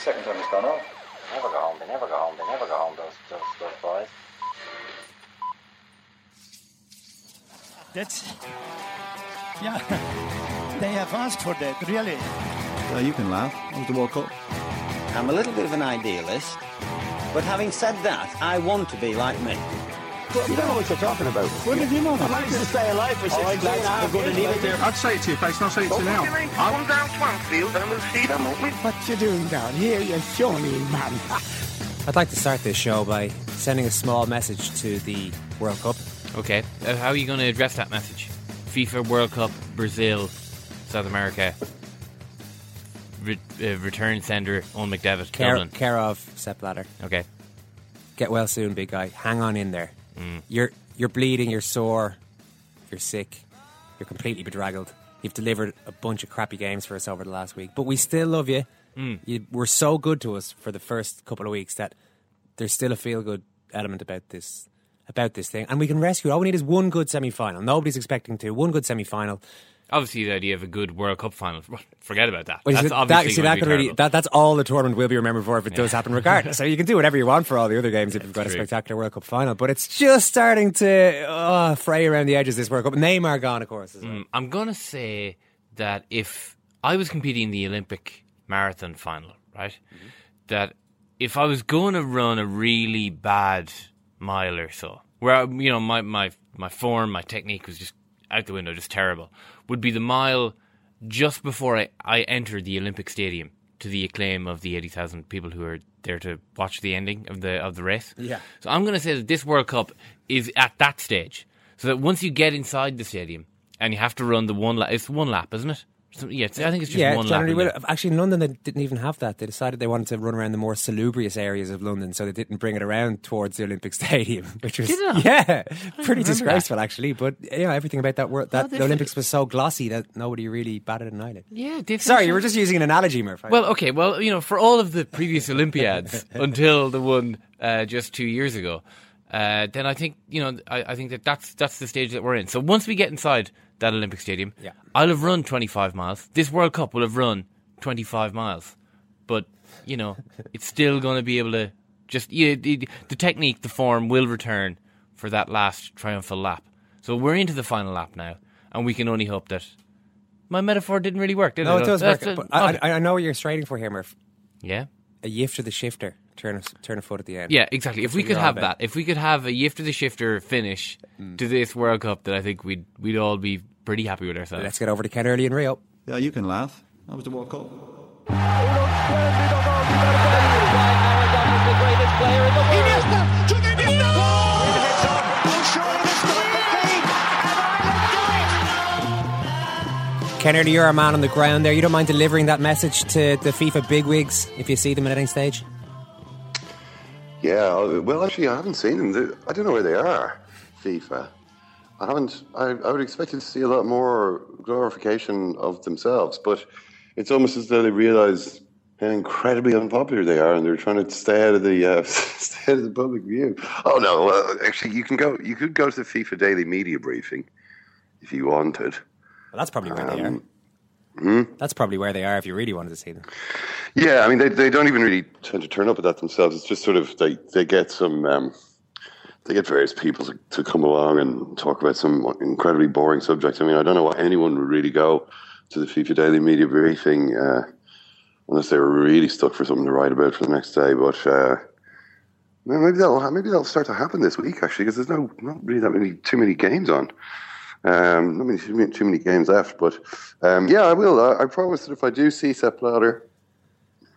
the second time it's gone off. Never go home. They never go home. They never go home. Those those those boys. That's yeah. They have asked for that, really. Well, you can laugh. It was the World Cup. I'm a little bit of an idealist, but having said that, I want to be like me. You don't know what you're talking about. What did you know? I managed to stay alive for 16 and a half going to years. leave it there. I'd say it to your face, and I'll say it to you now. Come down Swansfield and we'll see them, won't we? What you doing down here, you shawny man? I'd like to start this show by sending a small message to the World Cup. Okay, uh, how are you going to address that message? FIFA World Cup, Brazil, South America. Re- uh, return sender Eoin McDevitt, Care, Dublin. care of Sepp Blatter. Okay, Get well soon, big guy. Hang on in there. You're you're bleeding. You're sore. You're sick. You're completely bedraggled. You've delivered a bunch of crappy games for us over the last week, but we still love you. Mm. You were so good to us for the first couple of weeks that there's still a feel good element about this about this thing, and we can rescue. All we need is one good semi final. Nobody's expecting to. One good semi final. Obviously the idea of a good World Cup final. Forget about that. Well, That's that, obviously see, that could be really, that, that's all the tournament will be remembered for if it does happen regardless. so you can do whatever you want for all the other games if you've got a spectacular World Cup final. But it's just starting to uh, fray around the edges this World Cup. Neymar gone, of course. Well. Mm, I'm going to say that if I was competing in the Olympic marathon final, right, Mm-hmm. that if I was going to run a really bad mile or so, where I- you know my my my form, my technique was just out the window, just terrible, would be the mile just before I, I entered the Olympic Stadium to the acclaim of the eighty thousand people who are there to watch the ending of the of the race. Yeah. So I'm going to say that this World Cup is at that stage, so that once you get inside the stadium and you have to run the one lap, it's one lap, isn't it? So, yeah, I think it's just yeah, one generally. lap. will. Actually, in London, they didn't even have that. They decided they wanted to run around the more salubrious areas of London, so they didn't bring it around towards the Olympic Stadium, which was Did they not? yeah, pretty disgraceful actually. But you know, everything about that world, that they the Olympics was so glossy that nobody really batted an eyelid. Yeah, Sorry, you were just using an analogy, Murph. Well, okay, well, you know, for all of the previous Olympiads until the one uh, just two years ago, uh, then I think you know, I, I think that that's that's the stage that we're in. So once we get inside that Olympic stadium, Yeah. I'll have run 25 miles. This World Cup will have run 25 miles, but you know, it's still going to be able to just yeah, the, the technique, the form will return for that last triumphal lap. So we're into the final lap now, and we can only hope that. My metaphor didn't really work, did no, it? it does work. That's- But uh, I, I, I know what you're straining for here, Murph. yeah. A yift to the shifter, turn a, turn a foot at the end. Yeah, exactly. If we could have that, if we could have a yift to the shifter finish to this World Cup, then I think we'd we'd all be pretty happy with ourselves. Let's get over to Ken Early and Rio. Yeah, you can laugh. That was the World Cup. Ken Early, you're a man on the ground there. You don't mind delivering that message to the FIFA bigwigs if you see them at any stage? Yeah, uh, well, actually, I haven't seen them. I don't know where they are. FIFA. I haven't. I, I would expect to see a lot more glorification of themselves, but it's almost as though they realise how incredibly unpopular they are, and they're trying to stay out of the uh, stay out of the public view. Oh no! Well, actually, you can go. You could go to the FIFA daily media briefing if you wanted. Well, that's probably where they are. Um, hmm? That's probably where they are if you really wanted to see them. Yeah, I mean, they, they don't even really tend to turn up at that themselves. It's just sort of they, they get some um, they get various people to, to come along and talk about some incredibly boring subjects. I mean, I don't know why anyone would really go to the FIFA Daily Media Briefing uh, unless they were really stuck for something to write about for the next day. But uh, maybe that'll maybe that'll start to happen this week actually, because there's no not really that many too many games on. Um, not many, too many games left, but um, yeah, I will. I, I promise that if I do see Sepp Blatter,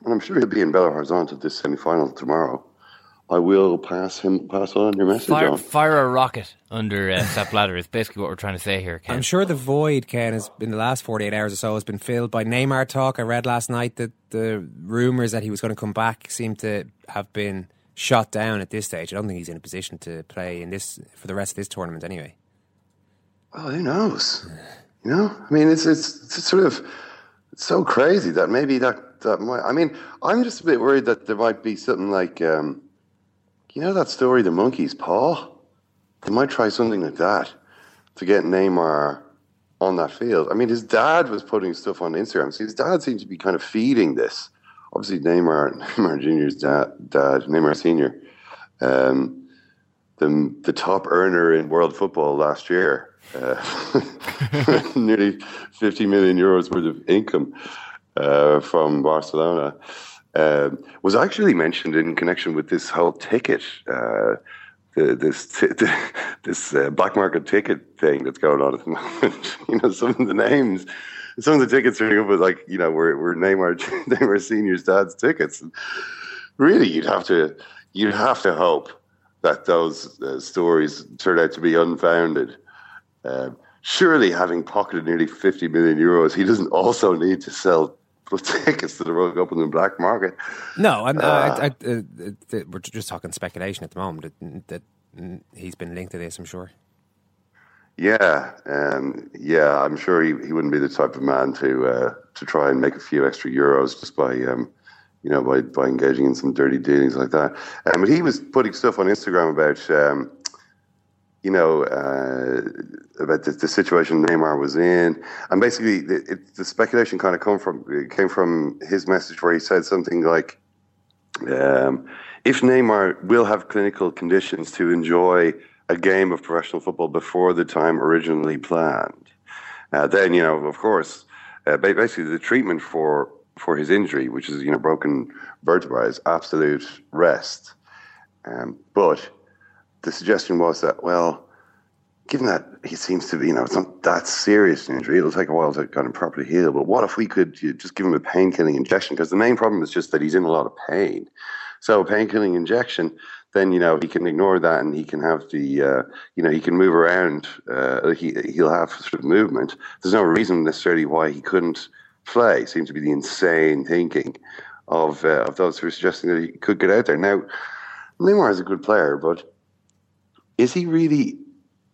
and I'm sure he'll be in Belo Horizonte this semi-final tomorrow. I will pass him pass on your message Fire, on. fire a rocket under uh, Sepp Blatter is basically what we're trying to say here, Ken. I'm sure the void, Ken, has in the last 48 hours or so has been filled by Neymar talk. I read last night that the rumours that he was going to come back seem to have been shot down at this stage. I don't think he's in a position to play in this for the rest of this tournament anyway. Well, who knows? You know, I mean, it's it's, it's sort of it's so crazy that maybe that that might. I mean, I'm just a bit worried that there might be something like, um, you know, that story, the monkey's paw. They might try something like that to get Neymar on that field. I mean, his dad was putting stuff on Instagram. His dad seems to be kind of feeding this. Obviously, Neymar, Neymar Junior's dad, dad Neymar Senior, um, the the top earner in world football last year, uh, nearly 50 million euros worth of income uh, from Barcelona, um, was actually mentioned in connection with this whole ticket. Uh, the, this t- this uh, black market ticket thing that's going on at the moment. you know, some of the names, some of the tickets are up with like you know, we're we're Neymar Neymar Senior's dad's tickets. And really, you'd have to you'd have to hope that those uh, stories turn out to be unfounded. Um, surely, having pocketed nearly 50 million euros, he doesn't also need to sell tickets to the World Cup in the black market. No, I'm, Uh, I, I, uh, uh, we're just talking speculation at the moment that, that he's been linked to this. I'm sure. Yeah, um, yeah, I'm sure he, he wouldn't be the type of man to uh, to try and make a few extra euros just by um, you know by, by engaging in some dirty dealings like that. Um, but he was putting stuff on Instagram about um, you know uh, about the, the situation Neymar was in, and basically the, it, the speculation kind of come from came from his message where he said something like. Um, if Neymar will have clinical conditions to enjoy a game of professional football before the time originally planned, uh, then you know, of course, uh, basically the treatment for for his injury, which is you know broken vertebrae, is absolute rest. Um, but the suggestion was that well, given that he seems to be, you know, it's not that serious an injury, it'll take a while to kind of properly heal. But what if we could just give him a pain killing injection? Because the main problem is just that he's in a lot of pain. So a pain killing injection, then you know he can ignore that and he can have the, uh, you know, he can move around. Uh, he he'll have sort of movement. There's no reason necessarily why he couldn't play. Seems to be the insane thinking of uh, of those who are suggesting that he could get out there. Now, Neymar is a good player, but is he really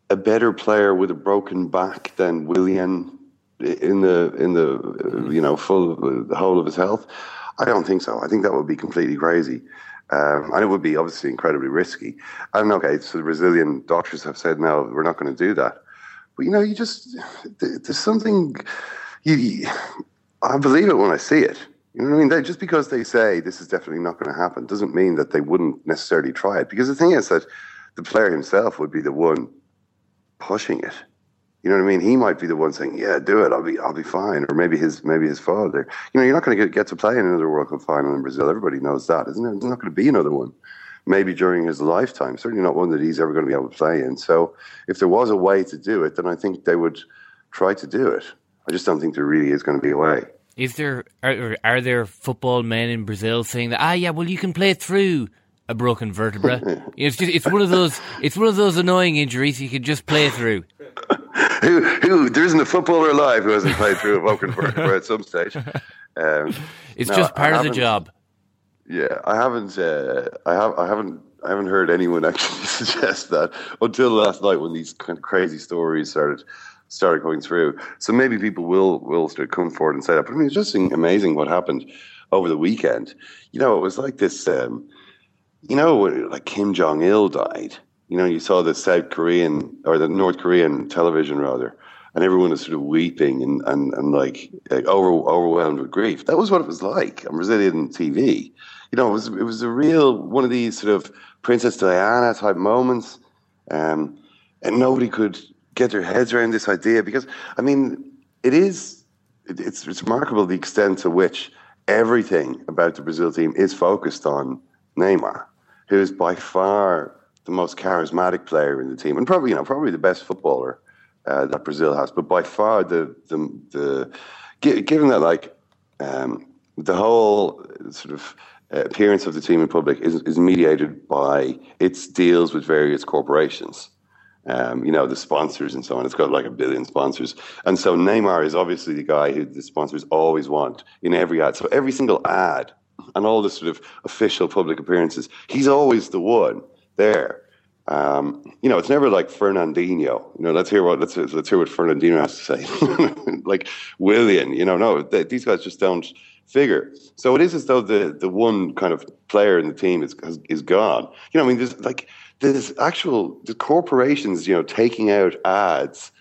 a better player with a broken back than Willian in the in the uh, you know full the whole of his health? I don't think so. I think that would be completely crazy. Um, and it would be obviously incredibly risky. And okay, so the Brazilian doctors have said, no, we're not going to do that. But you know, you just, there's something, you, I believe it when I see it. You know what I mean? They, just because they say this is definitely not going to happen doesn't mean that they wouldn't necessarily try it. Because the thing is that the player himself would be the one pushing it. You know what I mean? He might be the one saying, "Yeah, do it. I'll be, I'll be fine." Or maybe his, maybe his father. You know, you're not going to get, to play in another World Cup final in Brazil. Everybody knows that, isn't it? There's not going to be another one. Maybe during his lifetime. Certainly not one that he's ever going to be able to play in. So, if there was a way to do it, then I think they would try to do it. I just don't think there really is going to be a way. Is there are, are there football men in Brazil saying that? Ah, yeah, well, you can play through a broken vertebra. it's just it's one of those it's one of those annoying injuries you can just play through. who, who, there isn't a footballer alive who hasn't played through a broken vertebra at some stage. Um, It's no, just part of the job. Yeah, I haven't. Uh, I have. I haven't. I haven't heard anyone actually suggest that until last night when these kind of crazy stories started started going through. So maybe people will will sort of come forward and say that. But I mean, it's just amazing what happened over the weekend. You know, it was like this. Um, you know, like Kim Jong Il died. You know, you saw the South Korean or the North Korean television rather and everyone is sort of weeping and and, and like, like over, overwhelmed with grief. That was what it was like on Brazilian TV. You know, it was it was a real one of these sort of Princess Diana type moments, um, and nobody could get their heads around this idea because I mean, it is it's it's remarkable the extent to which everything about the Brazil team is focused on Neymar, who is by far the most charismatic player in the team, and probably you know probably the best footballer uh, that Brazil has, but by far the the, the given that like um, the whole sort of uh, appearance of the team in public is, is mediated by its deals with various corporations. Um, you know, the sponsors and so on. It's got like a billion sponsors. And so Neymar is obviously the guy who the sponsors always want in every ad. So every single ad and all the sort of official public appearances, he's always the one there. Um, you know, it's never like Fernandinho. You know, let's hear what let's let's hear what Fernandinho has to say. like Willian, you know, no, they, these guys just don't figure. So it is as though the the one kind of player in the team is is gone. You know, I mean, there's like there's actual the corporations, you know, taking out ads,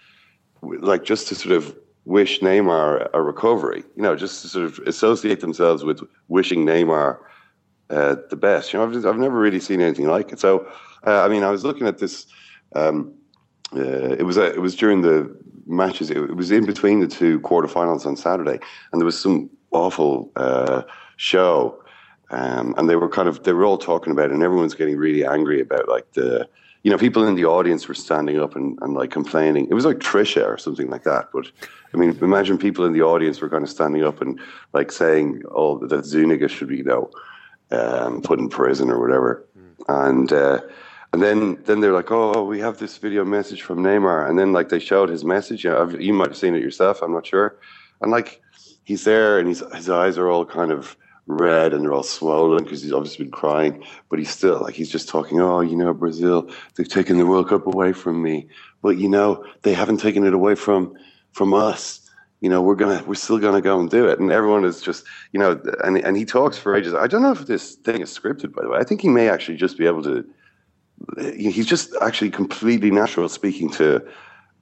like just to sort of wish Neymar a recovery. You know, just to sort of associate themselves with wishing Neymar uh, the best. You know, I've, I've never really seen anything like it. So, uh, I mean, I was looking at this. Um, uh, it was it was during the matches. It, it, was in between the two quarterfinals on Saturday, and there was some awful uh, show. Um, and they were kind of they were all talking about it, and everyone's getting really angry about like the you know people in the audience were standing up and, and like complaining. It was like Trisha or something like that. But I mean, imagine people in the audience were kind of standing up and like saying, "Oh, that Zuniga should be you know um, put in prison or whatever," mm. and. Uh, and then, then they're like, "Oh, we have this video message from Neymar," and then like they showed his message. You, know, you might have seen it yourself. I'm not sure. And like he's there, and his his eyes are all kind of red and they're all swollen because he's obviously been crying. But he's still like he's just talking. Oh, you know, Brazil, they've taken the World Cup away from me, but you know, they haven't taken it away from from us. You know, we're gonna we're still gonna go and do it. And everyone is just you know, and and he talks for ages. I don't know if this thing is scripted, by the way. I think he may actually just be able to. He's just actually completely natural speaking to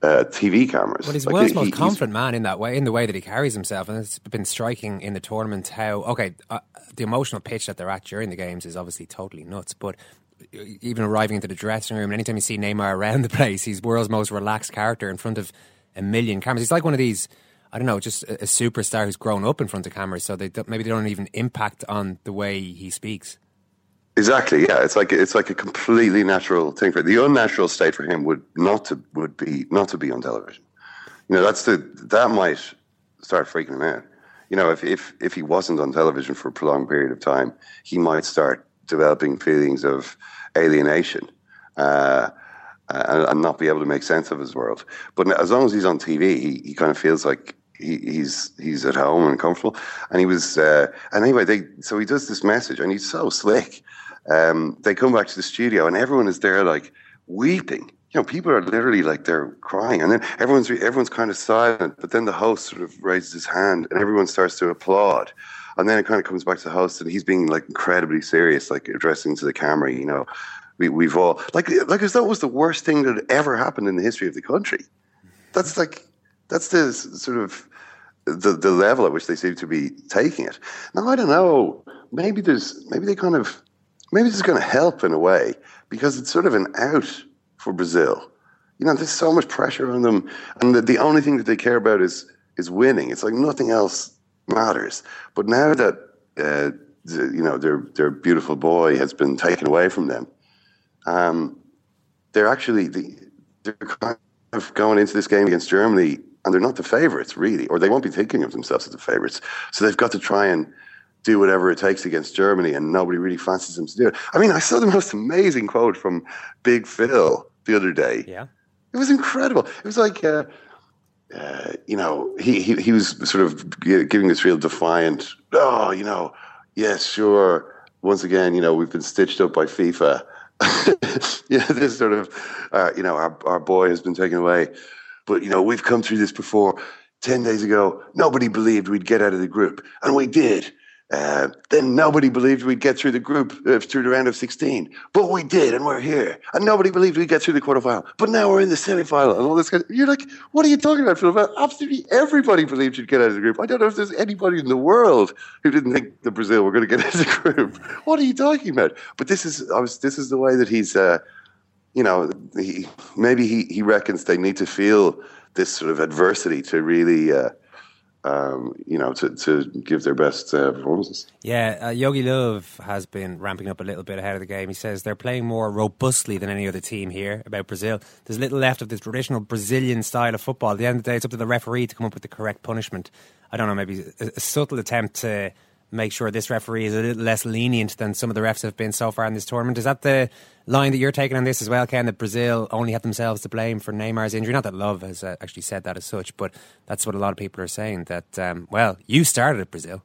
uh, TV cameras. Well, he's like, world's most confident man in that way, in the way that he carries himself, and it's been striking in the tournament. How okay, uh, the emotional pitch that they're at during the games is obviously totally nuts, but even arriving into the dressing room, anytime you see Neymar around the place, he's world's most relaxed character in front of a million cameras. He's like one of these. I don't know, just a, a superstar who's grown up in front of cameras, so they maybe they don't even impact on the way he speaks. Exactly. Yeah, it's like it's like a completely natural thing for the unnatural state for him would not to would be not to be on television. You know, that's the that might start freaking him out. You know, if if if he wasn't on television for a prolonged period of time, he might start developing feelings of alienation. Uh, and, and, not be able to make sense of his world. But as long as he's on TV, he, he kind of feels like he, he's he's at home and comfortable. And he was, uh, and anyway, they so he does this message, and he's so slick um, they come back to the studio and everyone is there like weeping. You know, people are literally like they're crying, and then everyone's everyone's kind of silent. But then the host sort of raises his hand, and everyone starts to applaud. And then it kind of comes back to the host, and he's being like incredibly serious, like addressing to the camera. You know, we, we've all like like as it was the worst thing that ever happened in the history of the country. That's like that's the sort of the the level at which they seem to be taking it. Now I don't know. Maybe there's maybe they kind of maybe this is going to help in a way because it's sort of an out for Brazil. You know, there's so much pressure on them, and the, the only thing that they care about is is winning. It's like nothing else matters. But now that uh, the, you know their their beautiful boy has been taken away from them, um, they're actually the, they're kind of going into this game against Germany, and they're not the favourites really, or they won't be thinking of themselves as the favourites. So they've got to try and do whatever it takes against Germany, and nobody really fancies him to do it. I mean, I saw the most amazing quote from Big Phil the other day. Yeah, it was incredible. It was like, uh, uh, you know, he, he he was sort of giving this real defiant. Oh, you know, yes, sure. Once again, you know, we've been stitched up by FIFA. you know, this sort of, uh, you know, our our boy has been taken away, but you know, we've come through this before. Ten days ago, nobody believed we'd get out of the group, and we did Uh, then nobody believed we'd get through the group uh, through the round of 16, but we did, and we're here. And nobody believed we'd get through the quarterfinal, but now we're in the semi-final, and all this. Kind of, you're like, what are you talking about, Phil? Absolutely everybody believed you'd get out of the group. I don't know if there's anybody in the world who didn't think that Brazil were going to get out of the group. What are you talking about? But this is, I was, this is the way that he's, uh, you know, he, maybe he he reckons they need to feel this sort of adversity to really. Um, you know, to, to give their best uh, performances. Yeah, uh, Jogi Löw has been ramping up a little bit ahead of the game. He says they're playing more robustly than any other team here about Brazil. There's little left of the traditional Brazilian style of football. At the end of the day, it's up to the referee to come up with the correct punishment. I don't know, maybe a, a subtle attempt to make sure this referee is a little less lenient than some of the refs have been so far in this tournament. Is that the line that you're taking on this as well, Ken? That Brazil only have themselves to blame for Neymar's injury? Not that Löw has uh, actually said that as such, but that's what a lot of people are saying. That um, well, you started it, Brazil.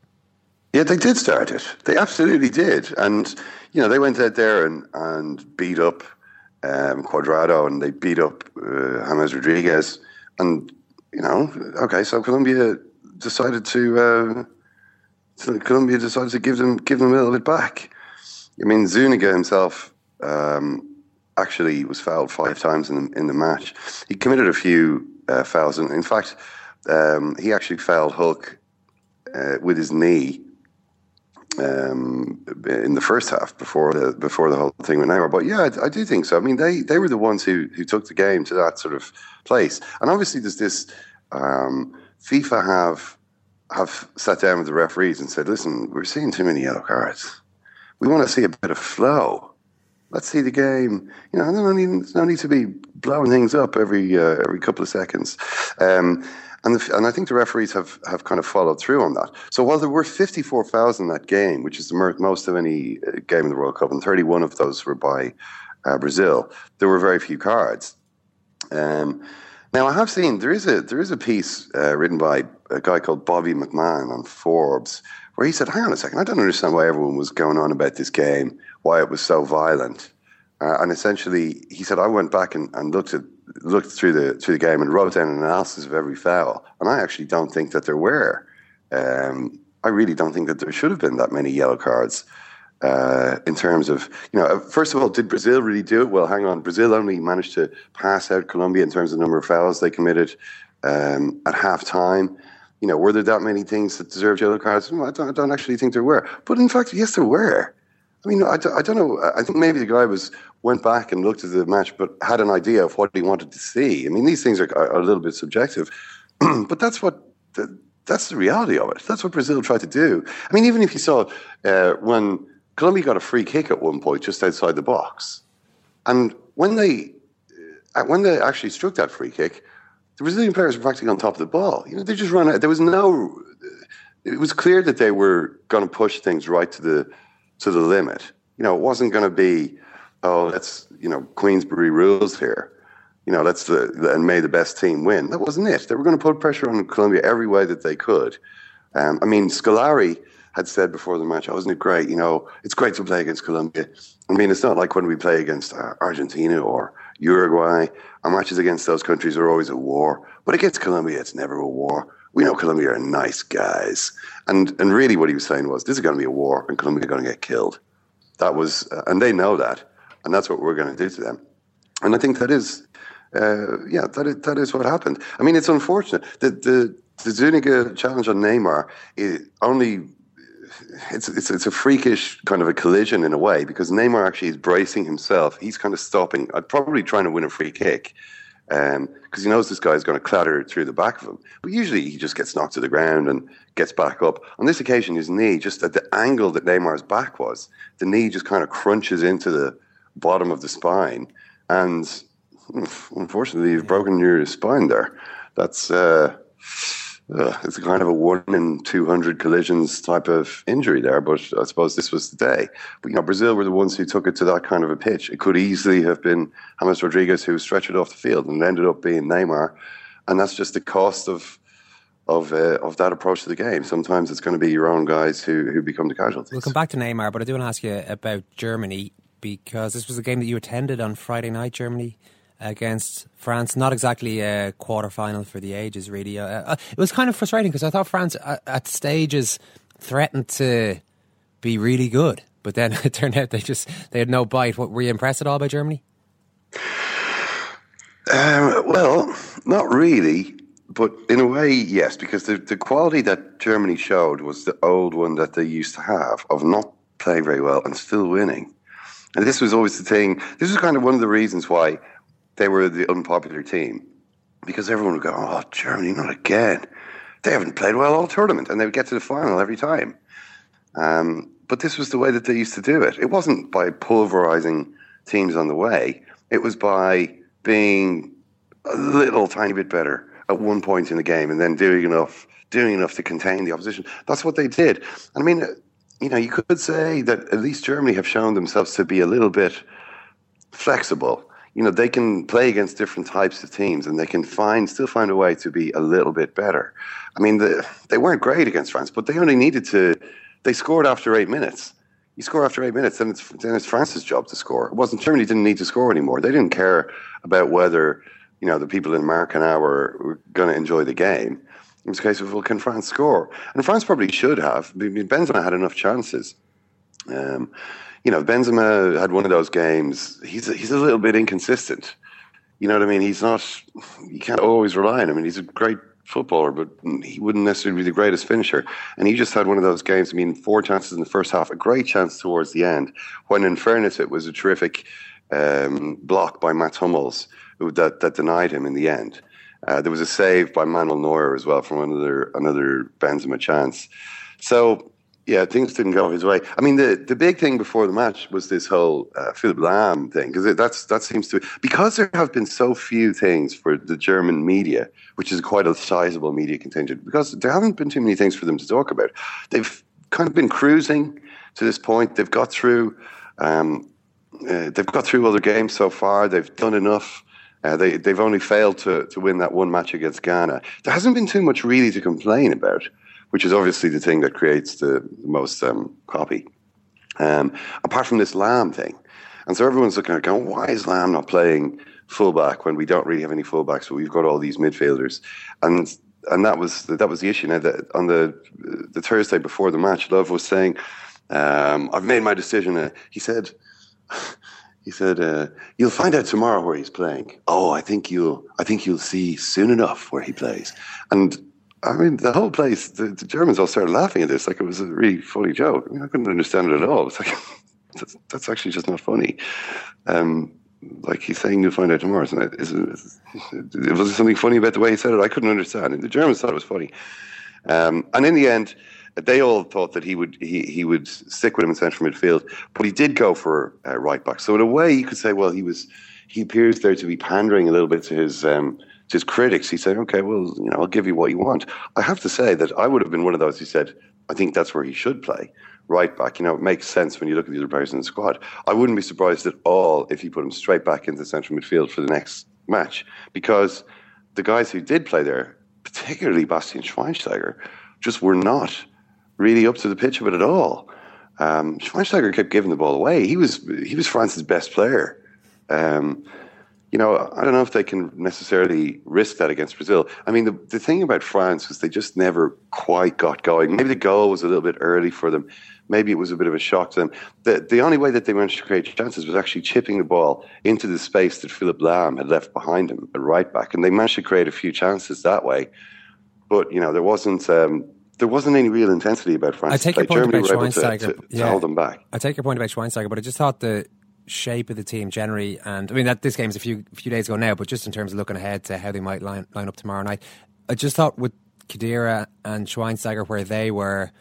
Yeah, they did start it. They absolutely did, and you know they went out there and and beat up um, Cuadrado and they beat up uh, James Rodriguez, and you know, okay, so Colombia decided to. Uh, so Colombia decided to give them give them a little bit back. I mean, Zuniga himself um, actually was fouled five times in the, in the match. He committed a few uh, fouls, and in fact, um, he actually fouled Hulk uh, with his knee um, in the first half before the before the whole thing went over. But yeah, I, I, do think so. I mean, they they were the ones who who took the game to that sort of place, and obviously there's this. Um, FIFA have have sat down with the referees and said, "Listen, we're seeing too many yellow cards. We want to see a bit of flow. Let's see the game. You know, no need, no need to be blowing things up every uh, every couple of seconds." Um, and, the, and I think the referees have, have kind of followed through on that. So while there were 54,000 that game, which is the most of any uh, game in the World Cup, and 31 of those were by uh, Brazil, there were very few cards. Um, now I have seen there is a there is a piece uh, written by a guy called Bobby McMahon on Forbes where he said, "Hang on a second, I don't understand why everyone was going on about this game, why it was so violent." Uh, and essentially, he said, "I went back and, and looked at looked through the through the game and wrote down an analysis of every foul, and I actually don't think that there were. Um, I really don't think that there should have been that many yellow cards." uh, in terms of, you know, first of all, did Brazil really do it? Well, hang on. Brazil only managed to pass out Colombia in terms of the number of fouls they committed um, at half time. You know, were there that many things that deserved yellow cards? Well, I, don't, I don't actually think there were. But in fact, yes, there were. I mean, I, I don't know. I think maybe the guy was went back and looked at the match, but had an idea of what he wanted to see. I mean, these things are, are a little bit subjective, but that's what the, that's the reality of it. That's what Brazil tried to do. I mean, even if you saw uh, when Colombia got a free kick at one point just outside the box, and when they uh, when they actually struck that free kick, the Brazilian players were practically on top of the ball. You know, they just ran out. There was no. It was clear that they were going to push things right to the to the limit. You know, it wasn't going to be, oh, let's you know Queensberry rules here. You know, let's the, and may the best team win. That wasn't it. They were going to put pressure on Colombia every way that they could. Um, I mean, Scolari had said before the match, oh, isn't it great? You know, it's great to play against Colombia. I mean, it's not like when we play against uh, Argentina or Uruguay. Our matches against those countries are always a war. But against Colombia, it's never a war. We know Colombia are nice guys. And and really what he was saying was, this is going to be a war and Colombia are going to get killed. That was, uh, and they know that. And that's what we're going to do to them. And I think that is, uh, yeah, that is, that is what happened. I mean, it's unfortunate. The, the, the Zuniga challenge on Neymar is only it's, it's it's a freakish kind of a collision in a way because Neymar actually is bracing himself. He's kind of stopping, uh, probably trying to win a free kick because um, he knows this guy is going to clatter through the back of him. But usually he just gets knocked to the ground and gets back up. On this occasion, his knee, just at the angle that Neymar's back was, the knee just kind of crunches into the bottom of the spine. And unfortunately, you've broken your spine there. That's. Uh, it's a kind of a one in 200 collisions type of injury there, but I suppose this was the day. But, you know, Brazil were the ones who took it to that kind of a pitch. It could easily have been James Rodriguez who stretched it off the field and ended up being Neymar. And that's just the cost of of uh, of that approach to the game. Sometimes it's going to be your own guys who, who become the casualties. We'll come back to Neymar, but I do want to ask you about Germany because this was a game that you attended on Friday night, Germany against France. Not exactly a quarter final for the ages, really. Uh, uh, it was kind of frustrating because I thought France at, at, stages threatened to be really good, but then it turned out they just they had no bite. What, were you impressed at all by Germany? Um, well, not really, but in a way, yes, because the, the quality that Germany showed was the old one that they used to have of not playing very well and still winning. And this was always the thing. This was kind of one of the reasons why they were the unpopular team, because everyone would go, "Oh, Germany, not again! They haven't played well all tournament," and they would get to the final every time. Um, but this was the way that they used to do it. It wasn't by pulverizing teams on the way. It was by being a little tiny bit better at one point in the game and then doing enough, doing enough to contain the opposition. That's what they did. I mean, you know, you could say that at least Germany have shown themselves to be a little bit flexible. You know, they can play against different types of teams and they can find still find a way to be a little bit better. I mean, the, they weren't great against France, but they only needed to. They scored after eight minutes. You score after eight minutes, then it's then it's France's job to score. It wasn't Germany didn't need to score anymore. They didn't care about whether you know the people in America now were, were going to enjoy the game. It was a case of well, can France score? And France probably should have. I Benzema had enough chances. Um, you know, Benzema had one of those games. He's a, he's a little bit inconsistent. You know what I mean? He's not. You can't always rely on him. I mean, he's a great footballer, but he wouldn't necessarily be the greatest finisher. And he just had one of those games. I mean, four chances in the first half, a great chance towards the end. When, in fairness, it was a terrific um, block by Matt Hummels that that denied him in the end. Uh, there was a save by Manuel Neuer as well from another another Benzema chance. So yeah, things didn't go his way. I mean, the, the big thing before the match was this whole uh, Philipp Lahm thing because that's that seems to because there have been so few things for the German media, which is quite a sizable media contingent. Because there haven't been too many things for them to talk about. They've kind of been cruising to this point. They've got through. Um, uh, they've got through other games so far. They've done enough. Uh, they they've only failed to to win that one match against Ghana. There hasn't been too much really to complain about which is obviously the thing that creates the, most um, copy. Um, apart from this Lahm thing. And so everyone's looking at going, why is Lahm not playing fullback when we don't really have any fullbacks, but we've got all these midfielders? And and that was that was the issue. Now that on the the Thursday before the match, Löw was saying, um, "I've made my decision." Uh, he said, "He said uh, you'll find out tomorrow where he's playing." Oh, I think you'll I think you'll see soon enough where he plays. And I mean, the whole place, the, the, Germans all started laughing at this like it was a really funny joke. I mean, I couldn't understand it at all. It's like, that's, that's actually just not funny. Um, like he's saying, you'll find out tomorrow. Isn't it? Is was there something funny about the way he said it? I couldn't understand. And the Germans thought it was funny. Um, and in the end, they all thought that he would he, he would stick with him in central midfield, but he did go for uh, right back. So in a way, you could say, well, he was he appears there to be pandering a little bit to his um, to his critics, he said, "Okay, well, you know, I'll give you what you want." I have to say that I would have been one of those who said, "I think that's where he should play." Right back, you know, it makes sense when you look at the other players in the squad. I wouldn't be surprised at all if he put him straight back into central midfield for the next match because the guys who did play there, particularly Bastian Schweinsteiger, just were not really up to the pitch of it at all. Um, Schweinsteiger kept giving the ball away. He was he was France's best player. Um, you know, I don't know if they can necessarily risk that against Brazil. I mean, the, the thing about France is they just never quite got going. Maybe the goal was a little bit early for them. Maybe it was a bit of a shock to them. The, the only way that they managed to create chances was actually chipping the ball into the space that Philipp Lahm had left behind him at right back. And they managed to create a few chances that way. But, you know, there wasn't. Um, there wasn't any real intensity about France. I take your point Germany about Schweinsteiger. to, to yeah. hold them back. I take your point about Schweinsteiger, but I just thought the shape of the team generally, and I mean that this game's a few few days ago now, but just in terms of looking ahead to how they might line line up tomorrow night, I just thought with Khedira and Schweinsteiger where they were.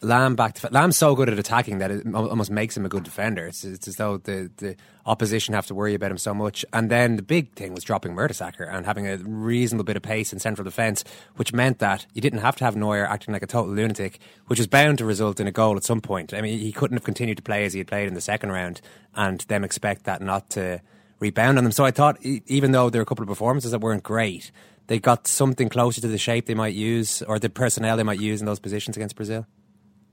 Lahm back to Lahm's so good at attacking that it almost makes him a good defender. It's, it's as though the, the opposition have to worry about him so much. And then the big thing was dropping Mertesacker and having a reasonable bit of pace in central defence, which meant that you didn't have to have Neuer acting like a total lunatic, which was bound to result in a goal at some point. I mean, he couldn't have continued to play as he had played in the second round and them expect that not to rebound on them. So I thought, even though there were a couple of performances that weren't great, they got something closer to the shape they might use or the personnel they might use in those positions against Brazil.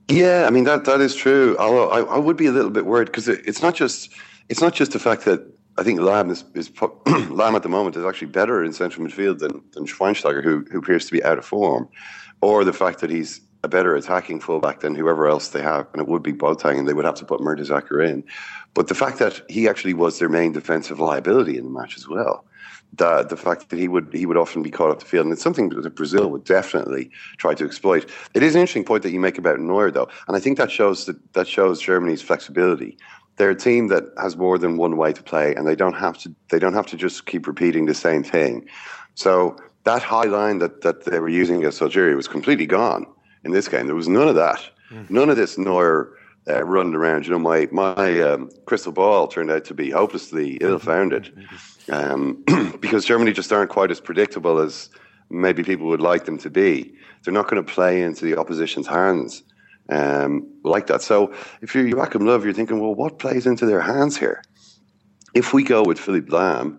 Yeah, I mean that that is true. Although I, I would be a little bit worried because it, it's not just it's not just the fact that I think Lahm is, is Lahm at the moment is actually better in central midfield than, than Schweinsteiger, who who appears to be out of form, or the fact that he's a better attacking fullback than whoever else they have, and it would be Boateng, and they would have to put Mertesacker in. But the fact that he actually was their main defensive liability in the match as well, the the fact that he would he would often be caught up the field, and it's something that Brazil would definitely try to exploit. It is an interesting point that you make about Neuer, though, and I think that shows that that shows Germany's flexibility. They're a team that has more than one way to play, and they don't have to they don't have to just keep repeating the same thing. So that high line that that they were using against Algeria was completely gone in this game. There was none of that. Mm. None of this Neuer uh, running around. You know, my my um, crystal ball turned out to be hopelessly ill-founded um, because Germany just aren't quite as predictable as maybe people would like them to be. They're not going to play into the opposition's hands um, like that. So if you're Joachim Löw, you're thinking, well, what plays into their hands here? If we go with Philipp Lahm,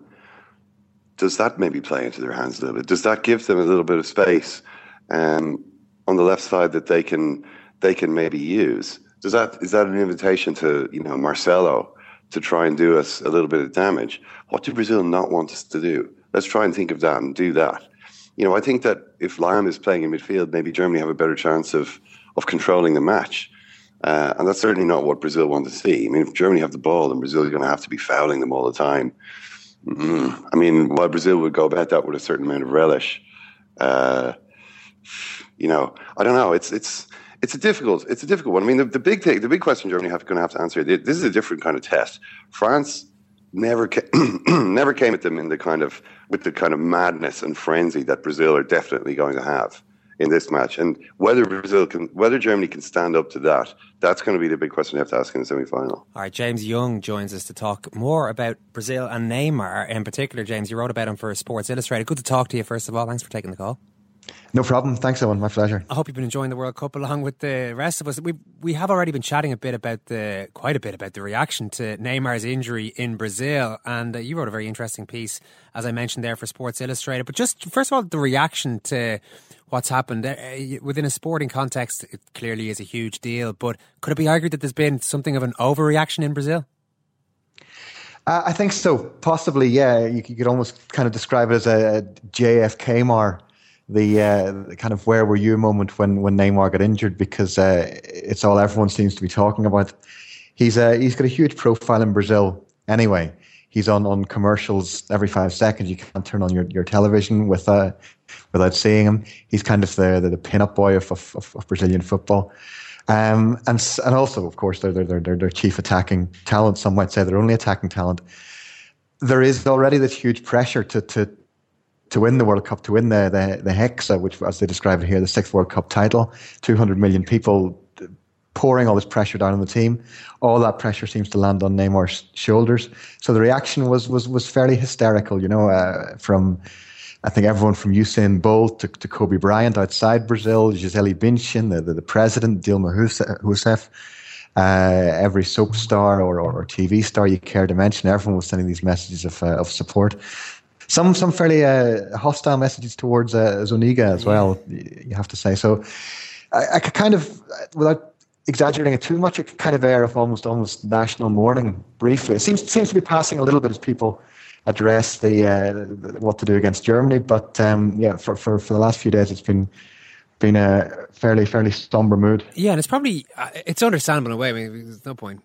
does that maybe play into their hands a little bit? Does that give them a little bit of space? Um, on the left side that they can they can maybe use. Does that is that an invitation to you know Marcelo to try and do us a little bit of damage? What do Brazil not want us to do? Let's try and think of that and do that. You know, I think that if Lahm is playing in midfield, maybe Germany have a better chance of of controlling the match. Uh, and that's certainly not what Brazil want to see. I mean, if Germany have the ball, then Brazil is going to have to be fouling them all the time. Mm. I mean, while Brazil would go about that with a certain amount of relish, uh, you know, I don't know. It's it's it's a difficult it's a difficult one. I mean, the, the big thing, the big question Germany have going to have to answer. This is a different kind of test. France never came, never came at them in the kind of with the kind of madness and frenzy that Brazil are definitely going to have in this match. And whether Brazil can, whether Germany can stand up to that, that's going to be the big question you have to ask in the semi final. All right, James Young joins us to talk more about Brazil and Neymar in particular. James, you wrote about him for Sports Illustrated. Good to talk to you, first of all. Thanks for taking the call. No problem. Thanks, Eoin. My pleasure. I hope you've been enjoying the World Cup along with the rest of us. We we have already been chatting a bit about the quite a bit about the reaction to Neymar's injury in Brazil, and uh, you wrote a very interesting piece, as I mentioned there, for Sports Illustrated. But just first of all, the reaction to what's happened uh, within a sporting context, it clearly is a huge deal. But could it be argued that there's been something of an overreaction in Brazil? Uh, I think so. Possibly, yeah. You, you, could almost kind of describe it as a, a JFK mar the, uh, kind of where were you moment when when Neymar got injured because uh, it's all everyone seems to be talking about. He's uh, he's got a huge profile in Brazil anyway. He's on, on commercials every five seconds. You can't turn on your, your television with uh, without seeing him. He's kind of the the, the pin-up boy of, of, of Brazilian football. Um, and and also, of course, they're, they're, they're, they're chief attacking talent. Some might say they're only attacking talent. There is already this huge pressure to to to win the World Cup, to win the, the, the Hexa, which, as they describe it here, the sixth World Cup title, 200 million people pouring all this pressure down on the team. All that pressure seems to land on Neymar's shoulders. So the reaction was was was fairly hysterical, you know, uh, from I think everyone from Usain Bolt to, to Kobe Bryant outside Brazil, Gisele Bündchen, the, the, the president, Dilma Rousseff, uh, every soap star or, or, or, TV star you care to mention, everyone was sending these messages of, uh, of support some some fairly uh, hostile messages towards uh, Zuniga as well. You have to say so. I, I could kind of, without exaggerating it too much, it could kind of air of almost almost national mourning briefly. It seems seems to be passing a little bit as people address the, uh, what to do against Germany. But um, yeah, for, for for the last few days, it's been been a fairly fairly somber mood. Yeah, and it's probably uh, it's understandable in a way. I mean, there's no point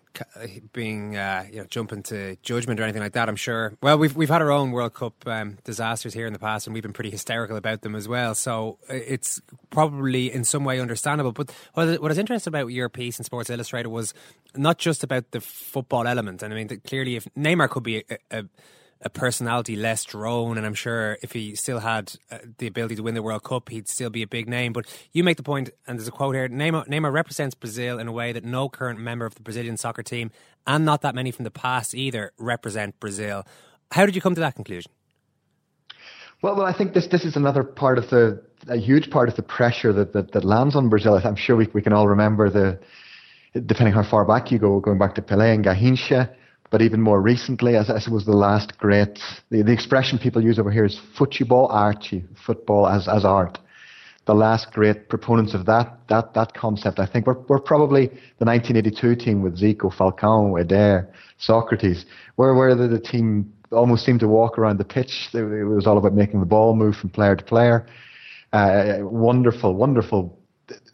being uh, you know jumping to judgment or anything like that. I'm sure. Well, we've we've had our own World Cup um, disasters here in the past, and we've been pretty hysterical about them as well. So uh, it's probably in some way understandable. But what is interesting about your piece in Sports Illustrated was not just about the football element. And I mean, clearly, if Neymar could be a, a a personality less drone, and I'm sure if he still had uh, the ability to win the World Cup, he'd still be a big name. But you make the point, and there's a quote here: Neymar, Neymar represents Brazil in a way that no current member of the Brazilian soccer team, and not that many from the past either, represent Brazil. How did you come to that conclusion? Well, well, I think this this is another part of the a huge part of the pressure that that, that lands on Brazil. I'm sure we we can all remember the depending how far back you go, going back to Pelé and Garrincha but even more recently, as, as was the last great, the, the expression people use over here is football arte, football as, as art. The last great proponents of that that that concept, I think, were, were probably the 1982 team with Zico, Falcao, Eder, Socrates, where where the, the team almost seemed to walk around the pitch. It was all about making the ball move from player to player. Uh, wonderful, wonderful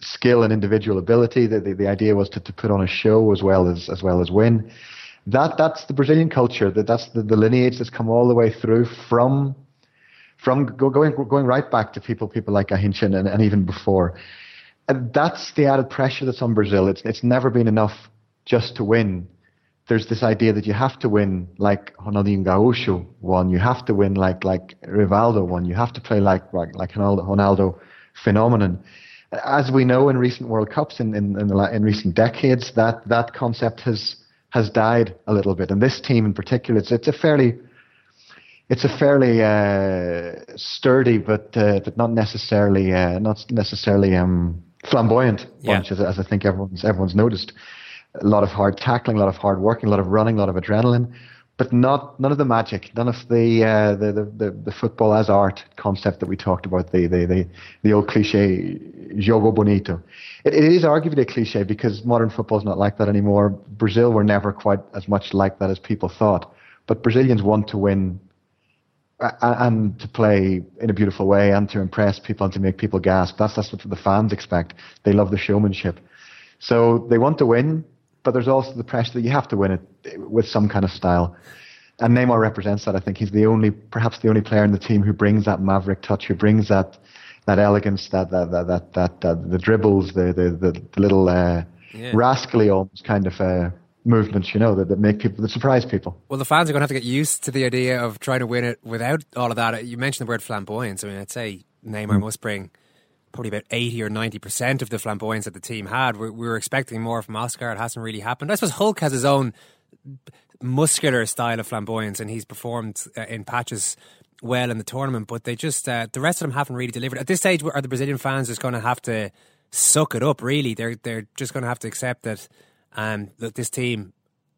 skill and individual ability. The, the, the idea was to, to put on a show as well as as well as win. That that's the Brazilian culture. That that's the, the lineage that's come all the way through from from go, going going right back to people people like Garrincha and, and even before. And that's the added pressure that's on Brazil. It's it's never been enough just to win. There's this idea that you have to win like Ronaldinho Gaúcho won. You have to win like like Rivaldo won. You have to play like like, like Ronaldo, Ronaldo phenomenon. As we know in recent World Cups in in, in, in recent decades, that that concept has has died a little bit. And this team in particular, it's it's a fairly it's a fairly uh, sturdy, but uh, but not necessarily uh, not necessarily um, flamboyant bunch, yeah. as, as, I think everyone's everyone's noticed. A lot of hard tackling, a lot of hard working, a lot of running, a lot of adrenaline, but not none of the magic, none of the uh, the, the, the football as art concept that we talked about, the the the, the old cliche jogo bonito. It, it is arguably a cliche because modern football is not like that anymore. Brazil were never quite as much like that as people thought, but Brazilians want to win and to play in a beautiful way and to impress people and to make people gasp. That's that's what the fans expect. They love the showmanship, so they want to win, but there's also the pressure that you have to win it with some kind of style. And Neymar represents that. I think he's the only, perhaps the only player in the team who brings that maverick touch, who brings that that elegance, that that that that, that uh, the dribbles, the the the, the little uh, yeah. rascally almost kind of. Uh, movements, you know, that, that make people, that surprise people. Well, the fans are going to have to get used to the idea of trying to win it without all of that. You mentioned the word flamboyance. I mean, I'd say Neymar mm. must bring probably about 80 or 90% of the flamboyance that the team had. We, we were expecting more from Oscar. It hasn't really happened. I suppose Hulk has his own muscular style of flamboyance and he's performed uh, in patches well in the tournament, but they just, uh, the rest of them haven't really delivered. At this stage, are the Brazilian fans just going to have to suck it up, really? They're, they're just going to have to accept that and that this team,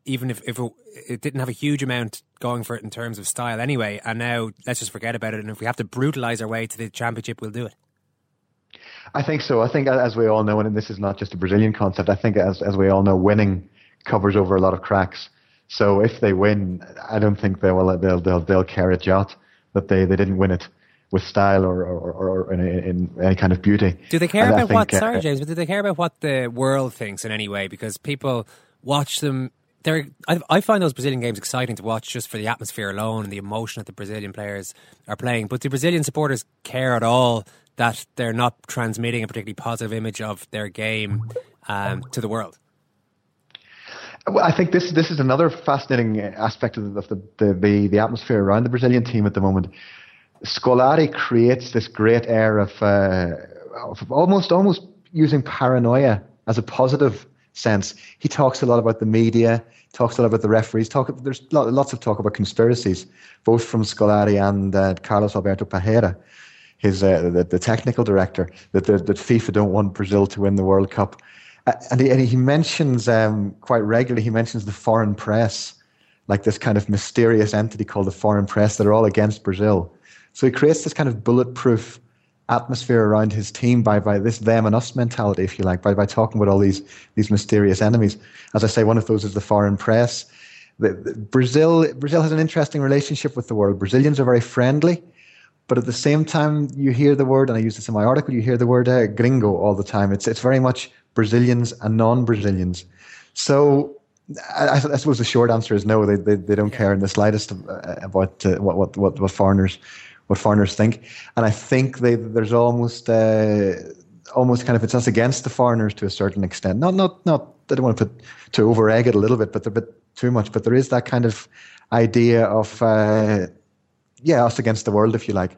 even if, if it, it, didn't have a huge amount going for it in terms of style anyway, and now let's just forget about it. And if we have to brutalise our way to the championship, we'll do it. I think so. I think, as we all know, and this is not just a Brazilian concept, I think, as, as we all know, winning covers over a lot of cracks. So if they win, I don't think they will. They'll they'll they'll care a jot that they, they didn't win it with style or, or, or, in, in, any kind of beauty. Do they care about think, what? Uh, sorry, James, but do they care about what the world thinks in any way? Because people watch them. They're, I, I find those Brazilian games exciting to watch just for the atmosphere alone and the emotion that the Brazilian players are playing. But do Brazilian supporters care at all that they're not transmitting a particularly positive image of their game um, to the world? Well, I think this this is another fascinating aspect of, the, the, the, the atmosphere around the Brazilian team at the moment. Scolari creates this great air of, uh, of almost almost using paranoia as a positive sense. He talks a lot about the media, talks a lot about the referees. Talk there's lots of talk about conspiracies, both from Scolari and uh, Carlos Alberto Parreira, his uh, the, the, technical director, that, that FIFA don't want Brazil to win the World Cup, and, he, and he mentions um, quite regularly. He mentions the foreign press, like this kind of mysterious entity called the foreign press that are all against Brazil. So he creates this kind of bulletproof atmosphere around his team by by this them and us mentality, if you like, by by talking about all these these mysterious enemies. As I say, one of those is the foreign press. The, the, Brazil Brazil has an interesting relationship with the world. Brazilians are very friendly, but at the same time, you hear the word, and I use this in my article. You hear the word uh, "gringo" all the time. It's it's very much Brazilians and non-Brazilians. So I, I, suppose the short answer is no. They they, they don't care in the slightest about uh, what, what what foreigners what foreigners think. And I think they, there's almost uh, almost kind of it's us against the foreigners to a certain extent. Not not not. I don't want to put to over egg it a little bit, but a bit too much. But there is that kind of idea of uh, yeah, us against the world, if you like.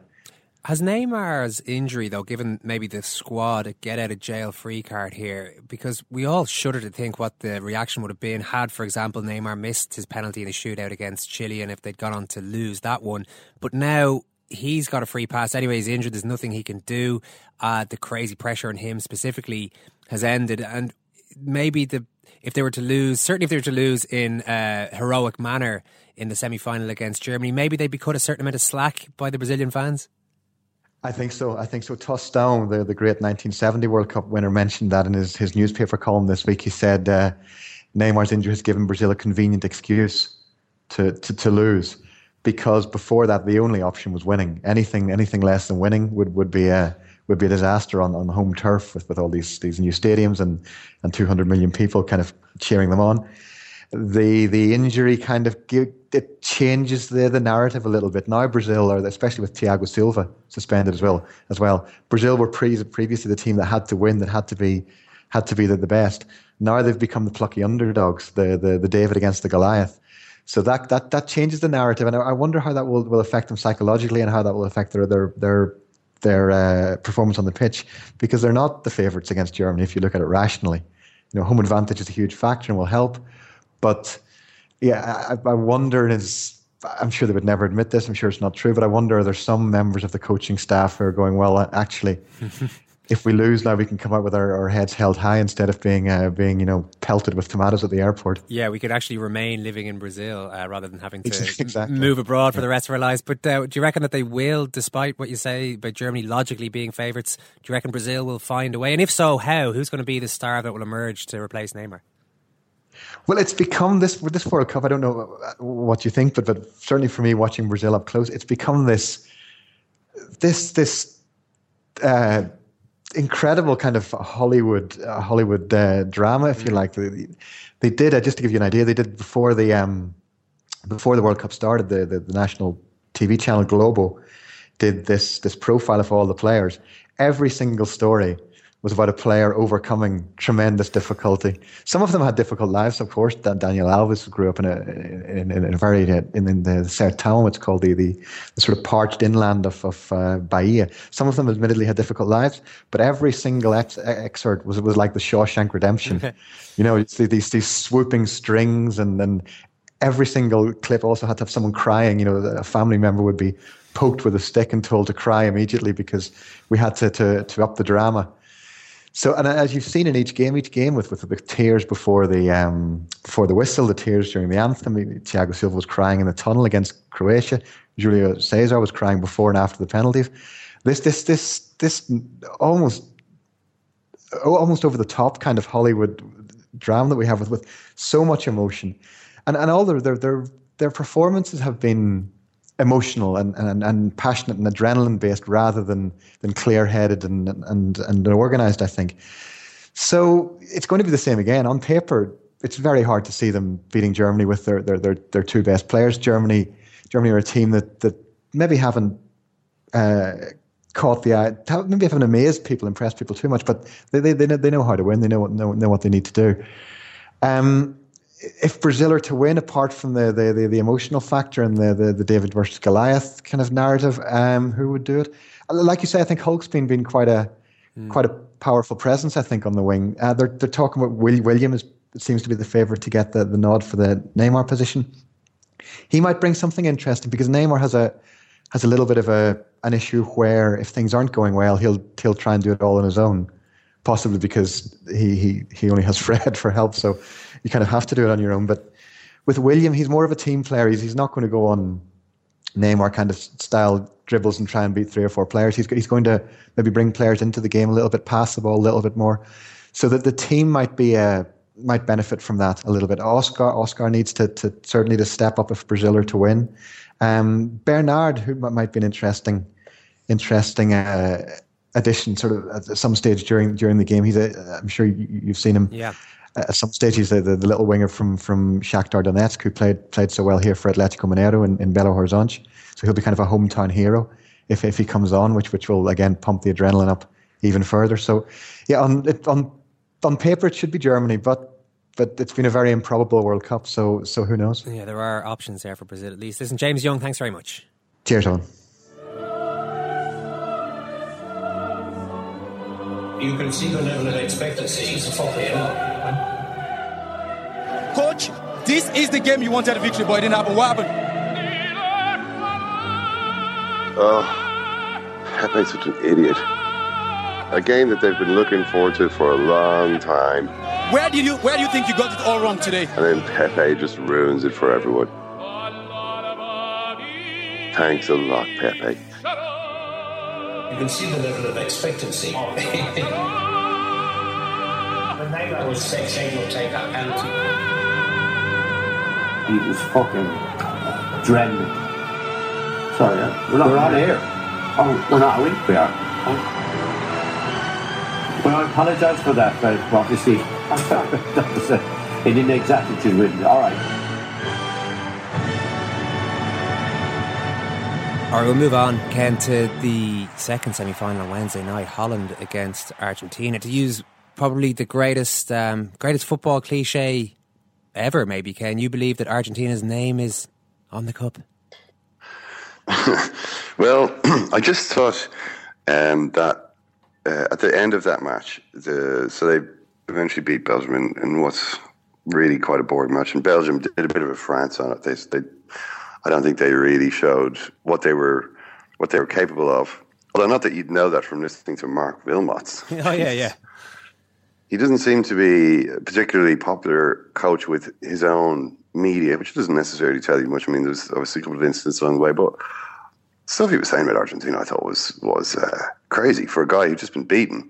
Has Neymar's injury, though, given maybe the squad a get out of jail free card here? Because we all shudder to think what the reaction would have been had, for example, Neymar missed his penalty in the shootout against Chile and if they'd gone on to lose that one. But now he's got a free pass anyway. He's injured. There's nothing he can do. Uh, the crazy pressure on him specifically has ended, and maybe the if they were to lose, certainly if they were to lose in a heroic manner in the semi final against Germany, maybe they'd be cut a certain amount of slack by the Brazilian fans. I think so. I think so. Tostão, the, the great 1970 World Cup winner, mentioned that in his, his newspaper column this week. He said uh, Neymar's injury has given Brazil a convenient excuse to, to, to lose because before that the only option was winning. Anything anything less than winning would, would be a would be a disaster on, on home turf with, with all these these new stadiums and, and 200 million people kind of cheering them on. The the injury kind of it changes the, the narrative a little bit. Now Brazil, or especially with Thiago Silva suspended as well, as well. Brazil were pre- previously the team that had to win, that had to be had to be the, the best. Now they've become the plucky underdogs, the, the the David against the Goliath. So that that that changes the narrative, and I, I wonder how that will, will affect them psychologically, and how that will affect their their their their uh, performance on the pitch, because they're not the favourites against Germany if you look at it rationally. You know, home advantage is a huge factor and will help, but yeah, I, I wonder is I'm sure they would never admit this. I'm sure it's not true, but I wonder are there some members of the coaching staff who are going, well, actually, if we lose now, we can come out with our, our heads held high instead of being uh, being you know pelted with tomatoes at the airport. Yeah, we could actually remain living in Brazil uh, rather than having to exactly. move abroad for the rest of our lives. But uh, do you reckon that they will, despite what you say about Germany logically being favourites? Do you reckon Brazil will find a way? And if so, how? Who's going to be the star that will emerge to replace Neymar? Well, it's become this with this World Cup. I don't know what you think, but but certainly for me, watching Brazil up close, it's become this this this uh, incredible kind of Hollywood uh, Hollywood uh, drama, if you like. They, they did uh, just to give you an idea. They did before the um, before the World Cup started. The, the, the national TV channel Globo did this this profile of all the players. Every single story was about a player overcoming tremendous difficulty. Some of them had difficult lives, of course. Daniel Alves grew up in a in, in, a very in, in the Sertão, it's called the, the, the sort of parched inland of of uh, Bahia. Some of them admittedly had difficult lives, but every single ex- excerpt was was like the Shawshank Redemption. you know, these these swooping strings, and then every single clip also had to have someone crying. You know, a family member would be poked with a stick and told to cry immediately because we had to to, to up the drama. So, and as you've seen in each game, each game with with the tears before the um, before the whistle, the tears during the anthem. Thiago Silva was crying in the tunnel against Croatia. Julio Cesar was crying before and after the penalties. This this this this almost almost over the top kind of Hollywood drama that we have with with so much emotion, and and all their their their, their performances have been emotional and, and, and passionate and adrenaline based rather than than clear headed and, and and organized. I think. So it's going to be the same again. On paper, it's very hard to see them beating Germany with their their their, their two best players. Germany Germany are a team that that maybe haven't. Uh, caught the eye. Maybe haven't amazed people, impressed people too much, but they they they know, they know how to win. They know what know, know what they need to do. Um, if Brazil are to win, apart from the the, the, the emotional factor and the, the, the David versus Goliath kind of narrative, um, who would do it? Like you say, I think Hulk's been been quite a mm. quite a powerful presence. I think on the wing, uh, they're they're talking about Will Willian is seems to be the favourite to get the, the nod for the Neymar position. He might bring something interesting because Neymar has a has a little bit of a an issue where if things aren't going well, he'll he'll try and do it all on his own possibly because he, he, he only has Fred for help. So you kind of have to do it on your own. But with Willian, he's more of a team player. He's, he's not going to go on Neymar kind of style dribbles and try and beat three or four players. He's, he's going to maybe bring players into the game a little bit, pass the ball a little bit more. So that the team might be a, might benefit from that a little bit. Oscar Oscar needs to, to certainly to step up if Brazil are to win. Um, Bernard, who might be an interesting interesting uh, addition sort of at some stage during during the game. He's a, I'm sure you, have seen him. Yeah. At some stage, he's the, the, the, little winger from from Shakhtar Donetsk who played played so well here for Atletico Mineiro in, in Belo Horizonte. So he'll be kind of a hometown hero if if he comes on, which which will again pump the adrenaline up even further. So yeah, on on on paper it should be Germany, but but it's been a very improbable World Cup. So so who knows? Yeah, there are options there for Brazil at least. Listen, James Young, thanks very much. Cheers, on. You can see the level of expectancy is Coach, this is the game you wanted a victory, but it didn't happen. What happened? Oh, Pepe's such an idiot. A game that they've been looking forward to for a long time. Where did you Where do you think you got it all wrong today? And then Pepe just ruins it for everyone. Thanks a lot, Pepe. You can see the level of expectancy. when Neymar was saying will take that penalty. He was fucking dreading it. Sorry, yeah? we're not, we're not here. Oh, we're not, are we? We are. Oh. Well, I apologise for that, but obviously that was a, an inexactitude written. All right. All right, we'll move on, Ken, to the second semi final Wednesday night Holland against Argentina. To use probably the greatest um, greatest football cliche ever, maybe, Ken, you believe that Argentina's name is on the cup? well, I just thought um, that uh, at the end of that match, the, so they eventually beat Belgium in, in, what's really quite a boring match, and Belgium did a bit of a France on it. They, they, I don't think they really showed what they were what they were capable of. Although not that you'd know that from listening to Marc Wilmots. oh yeah, yeah. He doesn't seem to be a particularly popular coach with his own media, which doesn't necessarily tell you much. I mean, there's obviously a couple of incidents along the way, but stuff he was saying about Argentina, I thought was was uh, crazy for a guy who'd just been beaten.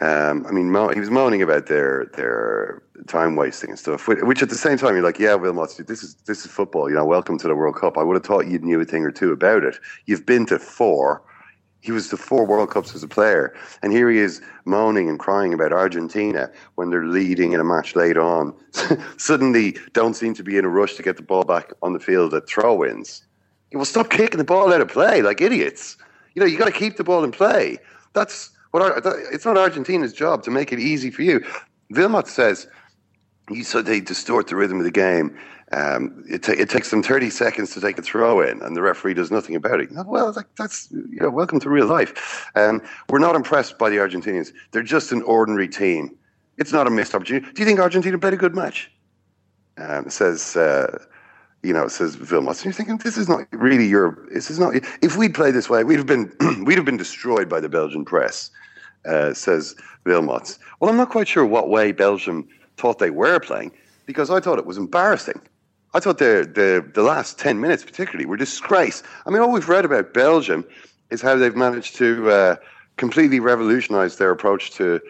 Um, I mean, he was moaning about their their time wasting and stuff, which at the same time you're like, yeah, Wilmots, this is this is football. You know, welcome to the World Cup. I would have thought you knew a thing or two about it. You've been to four. He was to four World Cups as a player, and here he is moaning and crying about Argentina when they're leading in a match late on. Suddenly, don't seem to be in a rush to get the ball back on the field at throw-ins. You will stop kicking the ball out of play like idiots. You know, you got to keep the ball in play. That's what it's not Argentina's job to make it easy for you. Wilmot says you said they distort the rhythm of the game. Um, it, it, takes them 30 seconds to take a throw in, and the referee does nothing about it. Well, that, that's you know, welcome to real life. Um, we're not impressed by the Argentinians. They're just an ordinary team. It's not a missed opportunity. Do you think Argentina played a good match? Um, says uh, you know, says Wilmots. And you're thinking, this is not really your. This is not. If we'd played this way, we'd have been we'd have been destroyed by the Belgian press. Uh, says Wilmots. Well, I'm not quite sure what way Belgium thought they were playing because I thought it was embarrassing. I thought the, the, the last 10 minutes, particularly, were disgrace. I mean, all we've read about Belgium is how they've managed to uh, completely revolutionize their approach to,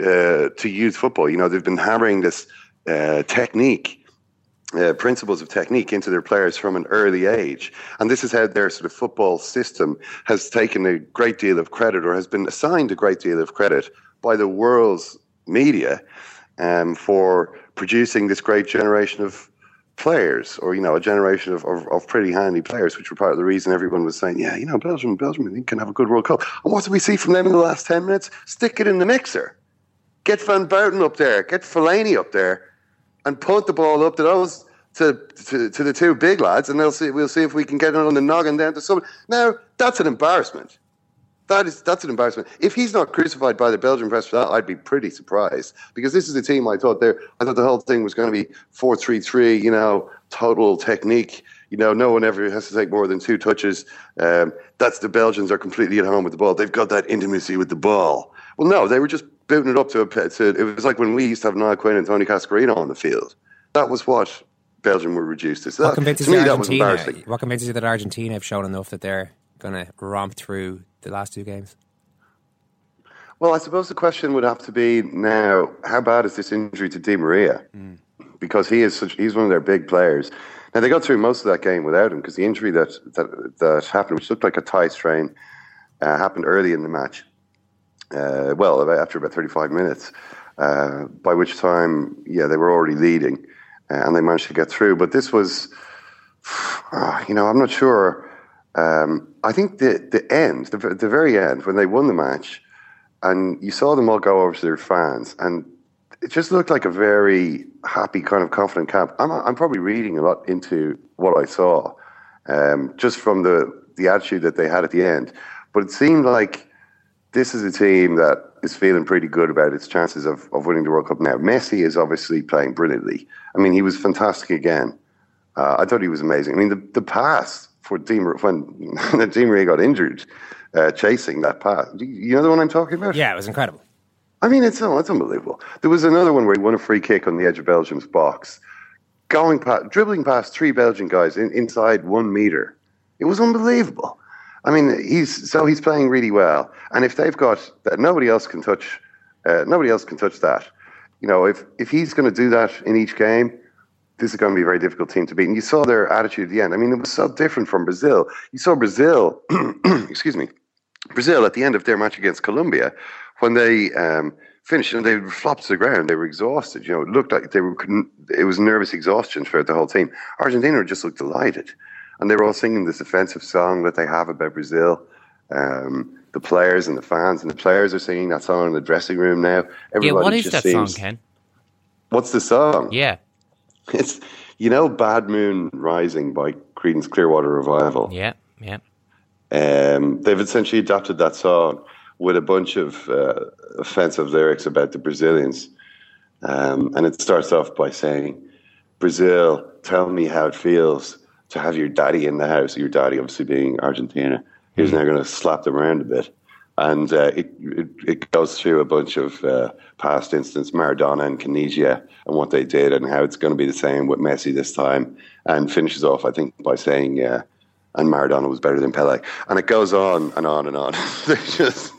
uh, to youth football. You know, they've been hammering this uh, technique. Uh, principles of technique into their players from an early age. And this is how their sort of football system has taken a great deal of credit or has been assigned a great deal of credit by the world's media um, for producing this great generation of players, or you know, a generation of, of, of, pretty handy players, which were part of the reason everyone was saying, yeah, you know, Belgium, Belgium can have a good World Cup. And what do we see from them in the last ten minutes? Stick it in the mixer. Get Van Buyten up there, get Fellaini up there, and put the ball up to those to, to, to the two big lads, and they'll see. We'll see if we can get it on the noggin down to someone. Now that's an embarrassment that is that's an embarrassment. If he's not crucified by the Belgian press for that, I'd be pretty surprised because this is a team I thought there. I thought the whole thing was going to be four three three. You know, total technique. You know, no one ever has to take more than two touches. Um, that's the Belgians are completely at home with the ball. They've got that intimacy with the ball. Well, no, they were just booting it up to a. To, it was like when we used to have Niall Quinn and Tony Cascarino on the field. That was what Belgium were reduced to. So what that, to me, that was embarrassing. What convinces you that Argentina have shown enough that they're going to romp through the last two games? Well, I suppose the question would have to be now: How bad is this injury to Di Maria? Mm. Because he is such, he's one of their big players. Now they got through most of that game without him because the injury that that that happened, which looked like a thigh strain, uh, happened early in the match. Uh, well, after about 35 minutes, uh, by which time, yeah, they were already leading, uh, and they managed to get through. But this was, you know, I'm not sure um, I think the the end, the, the very end, when they won the match, and you saw them all go over to their fans, and it just looked like a very happy, kind of confident camp. I'm I'm probably reading a lot into what I saw, um, just from the the attitude that they had at the end. But it seemed like this is a team that is feeling pretty good about its chances of, of winning the World Cup now. Messi is obviously playing brilliantly. I mean, he was fantastic again. Uh, I thought he was amazing. I mean, the, the pass for Di when Di Maria got injured uh, chasing that pass. You know the one I'm talking about? Yeah, it was incredible. I mean, it's, oh, it's unbelievable. There was another one where he won a free kick on the edge of Belgium's box, going past, dribbling past three Belgian guys in, inside one meter. It was unbelievable. I mean, he's so he's playing really well, and if they've got that, nobody else can touch. Uh, nobody else can touch that. You know, if if he's going to do that in each game, this is going to be a very difficult team to beat. And you saw their attitude at the end. I mean, it was so different from Brazil. You saw Brazil, excuse me, Brazil at the end of their match against Colombia, when they um, finished and they flopped to the ground, they were exhausted. You know, it looked like they were. It was nervous exhaustion throughout the whole team. Argentina just looked delighted, and they were all singing this offensive song that they have about Brazil. Um, the players and the fans and the players are singing that song in the dressing room now. Everybody yeah, what is that seems, song, Ken? What's the song? Yeah. It's you know Bad Moon Rising by Creedence Clearwater Revival. Yeah, yeah. Um, they've essentially adapted that song with a bunch of uh, offensive lyrics about the Brazilians. Um, and it starts off by saying, Brazil, tell me how it feels to have your daddy in the house. Your daddy, obviously, being Argentina. He's now going to slap them around a bit. And uh, it, it, it goes through a bunch of uh, past instances, Maradona and Caniggia, and what they did, and how it's going to be the same with Messi this time. And finishes off, I think, by saying, uh, and Maradona was better than Pele. And it goes on and on and on. they just,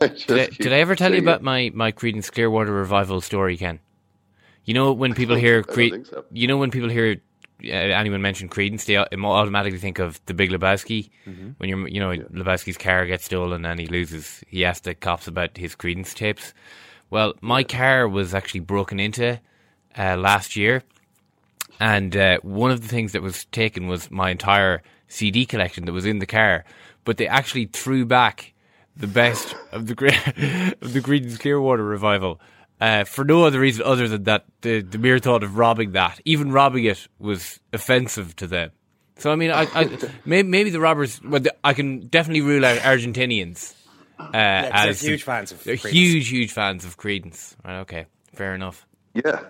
they just Did I, did I ever tell you about my my Creedence Clearwater revival story, Ken? You know when people hear don't Cre- so. you know when people hear anyone mention Creedence, they automatically think of the Big Lebowski. Mhm. When you're you know Lebowski's car gets stolen and he loses, he asks the cops about his Creedence tapes. Well, my car was actually broken into uh, last year, and uh, one of the things that was taken was my entire CD collection that was in the car. But they actually threw back the best of the of the Creedence Clearwater revival uh, for no other reason other than that the, the mere thought of robbing that, even robbing it, was offensive to them. So I mean, I, I maybe, maybe the robbers. Well, the, I can definitely rule out Argentinians uh, they're as huge fans of they're Creedence. huge, huge fans of Creedence. Right, okay, fair enough. Yeah.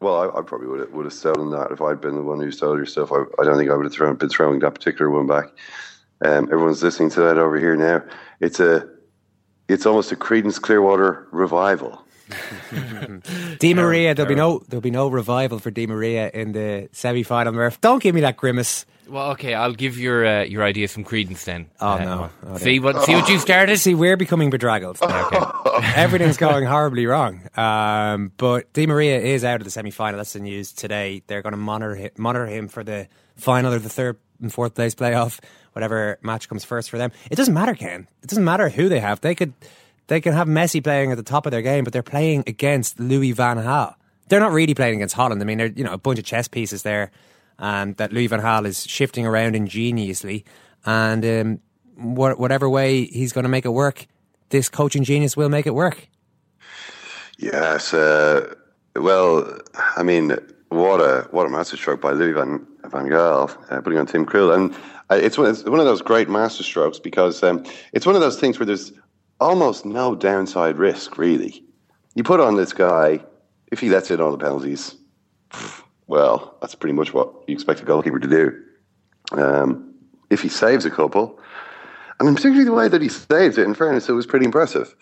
Well, I, I probably would have, would have stolen that if I'd been the one who stole your stuff. I, I don't think I would have thrown, been throwing that particular one back. Um, everyone's listening to that over here now. It's a, it's almost a Creedence Clearwater revival. Di Maria, there'll be no there'll be no revival for Di Maria in the semi final. Murph, don't give me that grimace. Well, okay, I'll give your uh, your ideas some Credence then. Oh Uh, no! Oh, see what see what you started. See, we're becoming bedraggled. Okay. Everything's going horribly wrong. Um, but Di Maria is out of the semi final. That's the news today. They're going to monitor him, monitor him for the final or the third and fourth place playoff, whatever match comes first for them. It doesn't matter, Ken. It doesn't matter who they have. They could they can have Messi playing at the top of their game, but they're playing against Louis Van Gaal. They're not really playing against Holland. I mean, they're you know a bunch of chess pieces there, and that Louis Van Gaal is shifting around ingeniously, and um, wha- whatever way he's going to make it work, this coaching genius will make it work. Yes. Uh, well, I mean, what a what a masterstroke by Louis van Van Gaal, uh, putting on Tim Krul, and uh, it's one, it's one of those great masterstrokes because um, it's one of those things where there's almost no downside risk, really. You put on this guy, if he lets in all the penalties, well, that's pretty much what you expect a goalkeeper to do. Um, if he saves a couple, and in particularly the way that he saves it, in fairness, it was pretty impressive.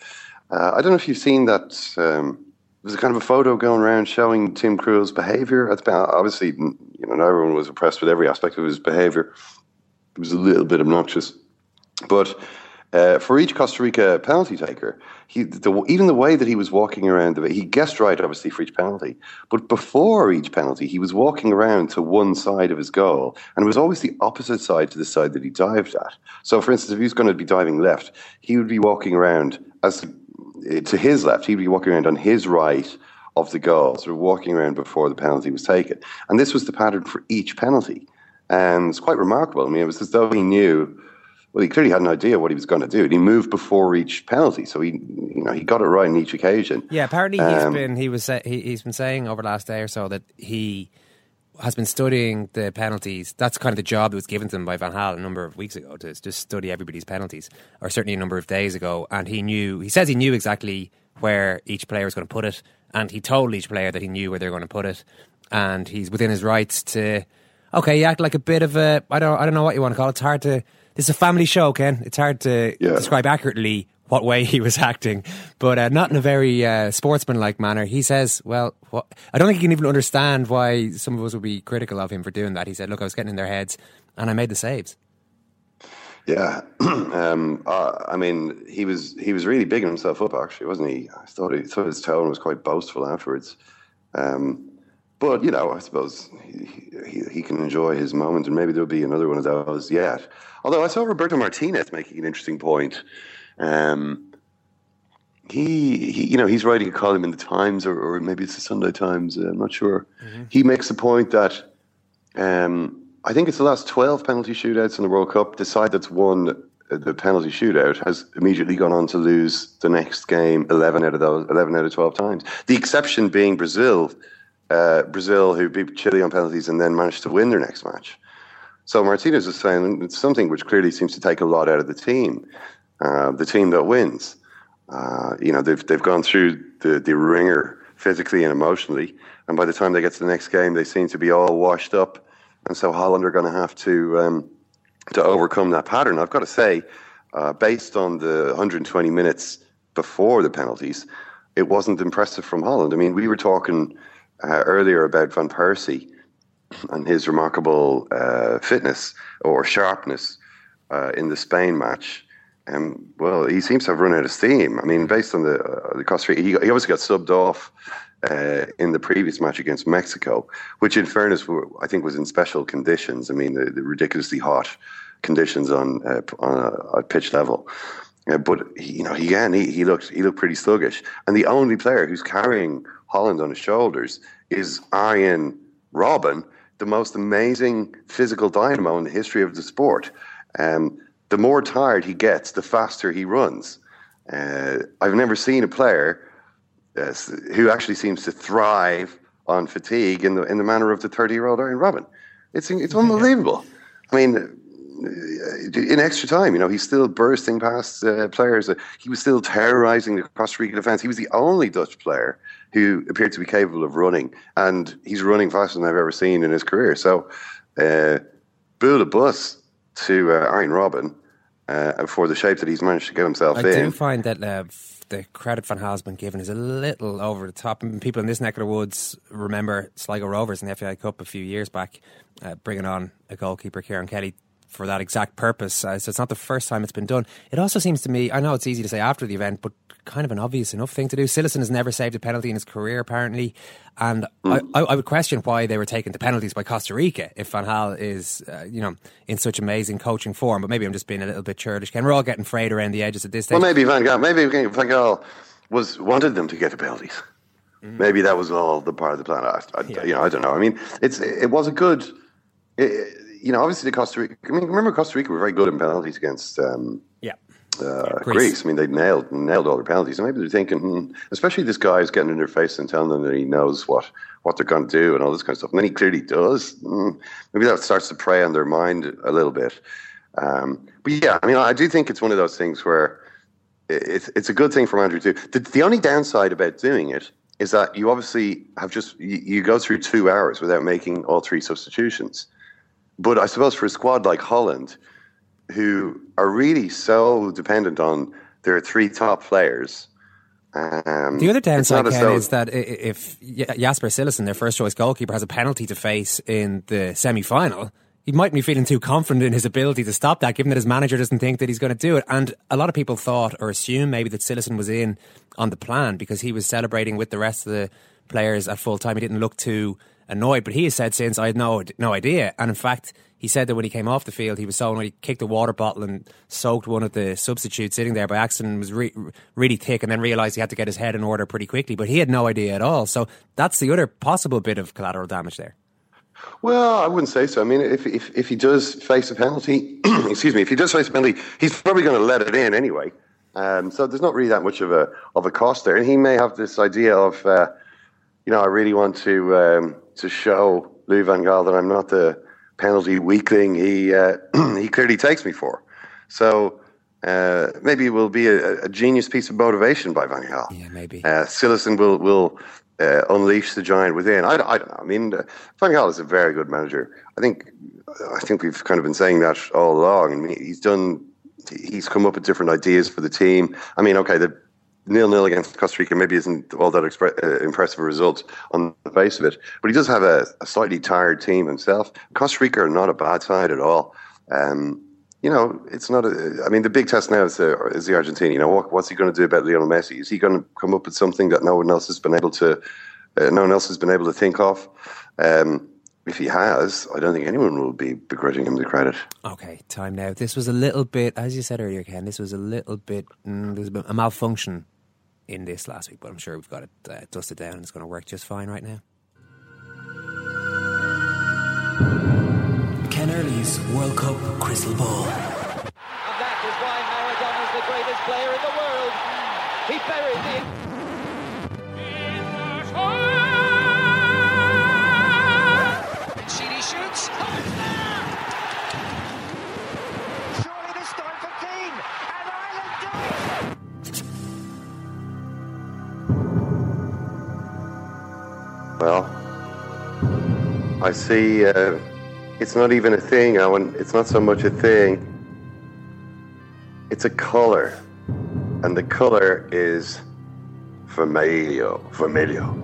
Uh, I don't know if you've seen that. Um, there was kind of a photo going around showing Tim Krul's behaviour. at the pen- Obviously, you know, everyone was impressed with every aspect of his behaviour. It was a little bit obnoxious, but uh, for each Costa Rica penalty taker, he, the, even the way that he was walking around, he guessed right, obviously, for each penalty. But before each penalty, he was walking around to one side of his goal, and it was always the opposite side to the side that he dived at. So, for instance, if he was going to be diving left, he would be walking around as to his left. He'd be walking around on his right of the goal, sort of walking around before the penalty was taken. And this was the pattern for each penalty. And it's quite remarkable. I mean, it was as though he knew well, he clearly had an idea what he was going to do. And He moved before each penalty, so he, you know, he got it right in each occasion. Yeah, apparently he's Um, been he was he, he's been saying over the last day or so that he has been studying the penalties. That's kind of the job that was given to him by Van Gaal a number of weeks ago to just study everybody's penalties, or certainly a number of days ago. And he knew he says he knew exactly where each player was going to put it, and he told each player that he knew where they were going to put it, and he's within his rights to. Okay, you act like a bit of a I don't I don't know what you want to call it. It's hard to. This is a family show, Ken. It's hard to describe accurately what way he was acting, but uh, not in a very uh, sportsmanlike manner. He says, "Well, what, I don't think he can even understand why some of us would be critical of him for doing that." He said, "Look, I was getting in their heads, and I made the saves." Yeah, um, uh, I mean, he was he was really bigging himself up, actually, wasn't he? I thought he thought his tone was quite boastful afterwards. Um, but you know, I suppose he, he, he can enjoy his moment, and maybe there'll be another one of those yet. Although I saw Roberto Martinez making an interesting point Um, he, he, you know, he's writing a column in the Times, or, or maybe it's the Sunday Times. Uh, I'm not sure. Mm-hmm. He makes the point that um, I think it's the last 12 penalty shootouts in the World Cup. The side that's won the penalty shootout has immediately gone on to lose the next game 11 out of those 11 out of 12 times. The exception being Brazil, uh, Brazil who beat Chile on penalties and then managed to win their next match. So Martinez is saying it's something which clearly seems to take a lot out of the team, uh, the team that wins. Uh, you know, they've they've gone through the the ringer physically and emotionally, and by the time they get to the next game, they seem to be all washed up, and so Holland are going to have to um, to overcome that pattern. I've got to say, uh, based on the 120 minutes before the penalties, it wasn't impressive from Holland. I mean, we were talking uh, earlier about Van Persie and his remarkable uh, fitness or sharpness uh, in the Spain match. Um, well, he seems to have run out of steam. I mean, based on the, uh, the Costa Rica, he, he obviously got subbed off uh, in the previous match against Mexico, which, in fairness, I think was in special conditions. I mean, the, the ridiculously hot conditions on uh, on a, pitch level. Uh, but he, you know, he, again, he, he looked he looked pretty sluggish. And the only player who's carrying Holland on his shoulders is Arjen Robben, the most amazing physical dynamo in the history of the sport. Um, the more tired he gets, the faster he runs. Uh, I've never seen a player uh, who actually seems to thrive on fatigue in the in the manner of the 30 year old Arjen Robben. It's it's unbelievable. I mean, uh, in extra time, you know, he's still bursting past uh, players. he was still terrorizing the Costa Rica defense. He was the only Dutch player who appeared to be capable of running, and he's running faster than I've ever seen in his career. So, uh, build a bus to uh, Arjen Robben uh, for the shape that he's managed to get himself I in. I do find that uh, the credit Van Gaal's been given is a little over the top. And people in this neck of the woods remember Sligo Rovers in the FAI Cup a few years back, uh, bringing on a goalkeeper, Ciaran Kelly, for that exact purpose. Uh, so it's not the first time it's been done. It also seems to me, I know it's easy to say after the event, but kind of an obvious enough thing to do. Cillessen has never saved a penalty in his career, apparently. And mm. I, I, would question why they were taking the penalties by Costa Rica if Van Gaal is, uh, you know, in such amazing coaching form. But maybe I'm just being a little bit churlish. Ken, we're all getting frayed around the edges at this stage. Well, maybe Van Gaal, maybe Van Gaal was wanted them to get the penalties. Mm. Maybe that was all the part of the plan. I, I yeah. You know, I don't know. I mean, it's it was a good. It, you know, obviously the Costa Rica. I mean, remember Costa Rica were very good in penalties against. Um, yeah. Uh, Greece. Greece. I mean, they nailed nailed all their penalties. And maybe they're thinking, hmm, especially this guy is getting in their face and telling them that he knows what what they're going to do and all this kind of stuff. And then he clearly does. Hmm, maybe that starts to prey on their mind a little bit. Um, but yeah, I mean, I do think it's one of those things where it's it's a good thing for Andrew too. The, the only downside about doing it is that you obviously have just you, you go through two hours without making all three substitutions. But I suppose for a squad like Holland, who are really so dependent on their three top players. Um, the other downside, Ken, is that if Jasper Cillessen, their first choice goalkeeper, has a penalty to face in the semi final, he mightn't be feeling too confident in his ability to stop that, given that his manager doesn't think that he's going to do it. And a lot of people thought or assumed maybe that Cillessen was in on the plan because he was celebrating with the rest of the players at full time. He didn't look too annoyed, but he has said since I had no no idea. And in fact, he said that when he came off the field, he was so when he kicked a water bottle and soaked one of the substitutes sitting there by accident was re- really thick, and then realised he had to get his head in order pretty quickly. But he had no idea at all. So that's the other possible bit of collateral damage there. Well, I wouldn't say so. I mean, if if, if he does face a penalty, excuse me, if he does face a penalty, he's probably going to let it in anyway. Um, so there's not really that much of a of a cost there, and he may have this idea of. Uh, you know, I really want to um, to show Louis Van Gaal that I'm not the penalty weakling he uh, he clearly takes me for. So uh, maybe it will be a, a, genius piece of motivation by Van Gaal. Yeah, maybe. Uh, Cillessen will will uh, unleash the giant within. I, I don't know. I mean, uh, Van Gaal is a very good manager. I think I think we've kind of been saying that all along. I mean, he's done. He's come up with different ideas for the team. I mean, okay, the nil nil against Costa Rica maybe isn't all that expre- uh, impressive a result on the face of it, but he does have a, a, slightly tired team himself. Costa Rica are not a bad side at all. Um, you know, it's not a. I mean, the big test now is the, is the Argentina. You know, what, what's he going to do about Lionel Messi? Is he going to come up with something that no one else has been able to, uh, no one else has been able to think of? Um, if he has, I don't think anyone will be begrudging him the credit. Okay, time now. This was a little bit, as you said earlier, Ken. This was a little bit. Mm, there's a, bit, a malfunction in this last week, but I'm sure we've got it uh, dusted down. and It's going to work just fine right now. Ken Early's World Cup Crystal Ball. And that is why Maradona's the greatest player in the world. He buried the. Well, I see. Uh, it's not even a thing, Eoin. It's not so much a thing. It's a color, and the color is vermelho. Vermelho.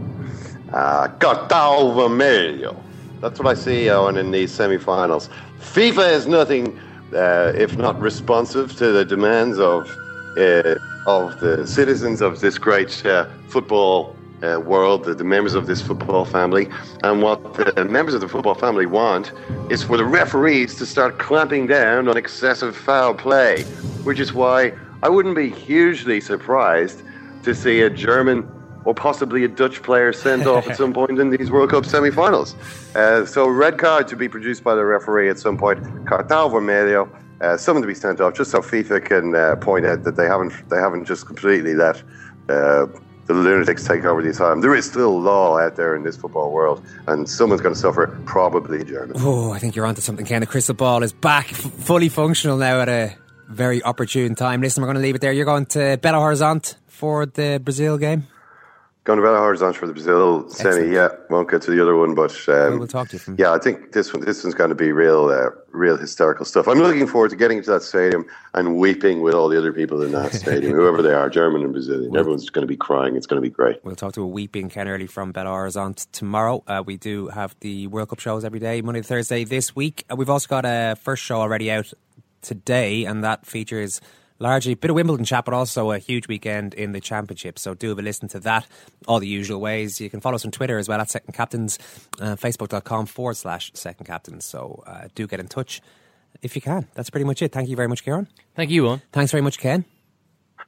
Uh, cartão vermelho. That's what I see, Eoin, in these semi-finals. FIFA is nothing uh, if not responsive to the demands of uh, of the citizens of this great uh, football uh, world, the, the members of this football family. And what the members of the football family want is for the referees to start clamping down on excessive foul play, which is why I wouldn't be hugely surprised to see a German or possibly a Dutch player sent off at some point in these World Cup semi-finals. Uh, so red card to be produced by the referee at some point. Cartão vermelho. Uh, someone to be sent off, just so FIFA can uh, point out that they haven't they haven't just completely let uh, the lunatics take over the asylum. There is still law out there in this football world, and someone's going to suffer, probably Germany. Oh, I think you're onto something, Ken. The crystal ball is back, f- fully functional now at a very opportune time. Listen, we're going to leave it there. You're going to Belo Horizonte for the Brazil game. Going to Belo Horizonte for the Brazil semi. Excellent. Yeah, won't get to the other one, but um, We will talk to you from- Yeah, I think this one this one's going to be real, uh, real historical stuff. I'm looking forward to getting into that stadium and weeping with all the other people in that stadium, whoever they are, German and Brazilian. Everyone's going to be crying. It's going to be great. We'll talk to a weeping Ken Early from Belo Horizonte tomorrow. Uh, we do have the World Cup shows every day, Monday to Thursday this week. Uh, we've also got a first show already out today, and that features largely bit of Wimbledon chat, but also a huge weekend in the championship. So do have a listen to that. All the usual ways. You can follow us on Twitter as well at Second Captains, uh, Facebook.com forward slash Second Captains. So uh, do get in touch if you can. That's pretty much it. Thank you very much, Ciarán. Thank you, Eoin. Thanks very much, Ken.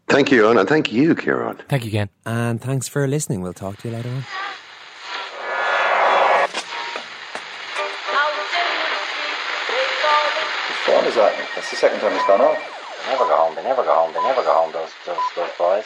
Thank you, and thank you, Ciarán. Thank you, Ken. And thanks for listening. We'll talk to you later on. What form is that? That's the second time it's gone off. They never go home. They never go home. They never go home. Those those those boys.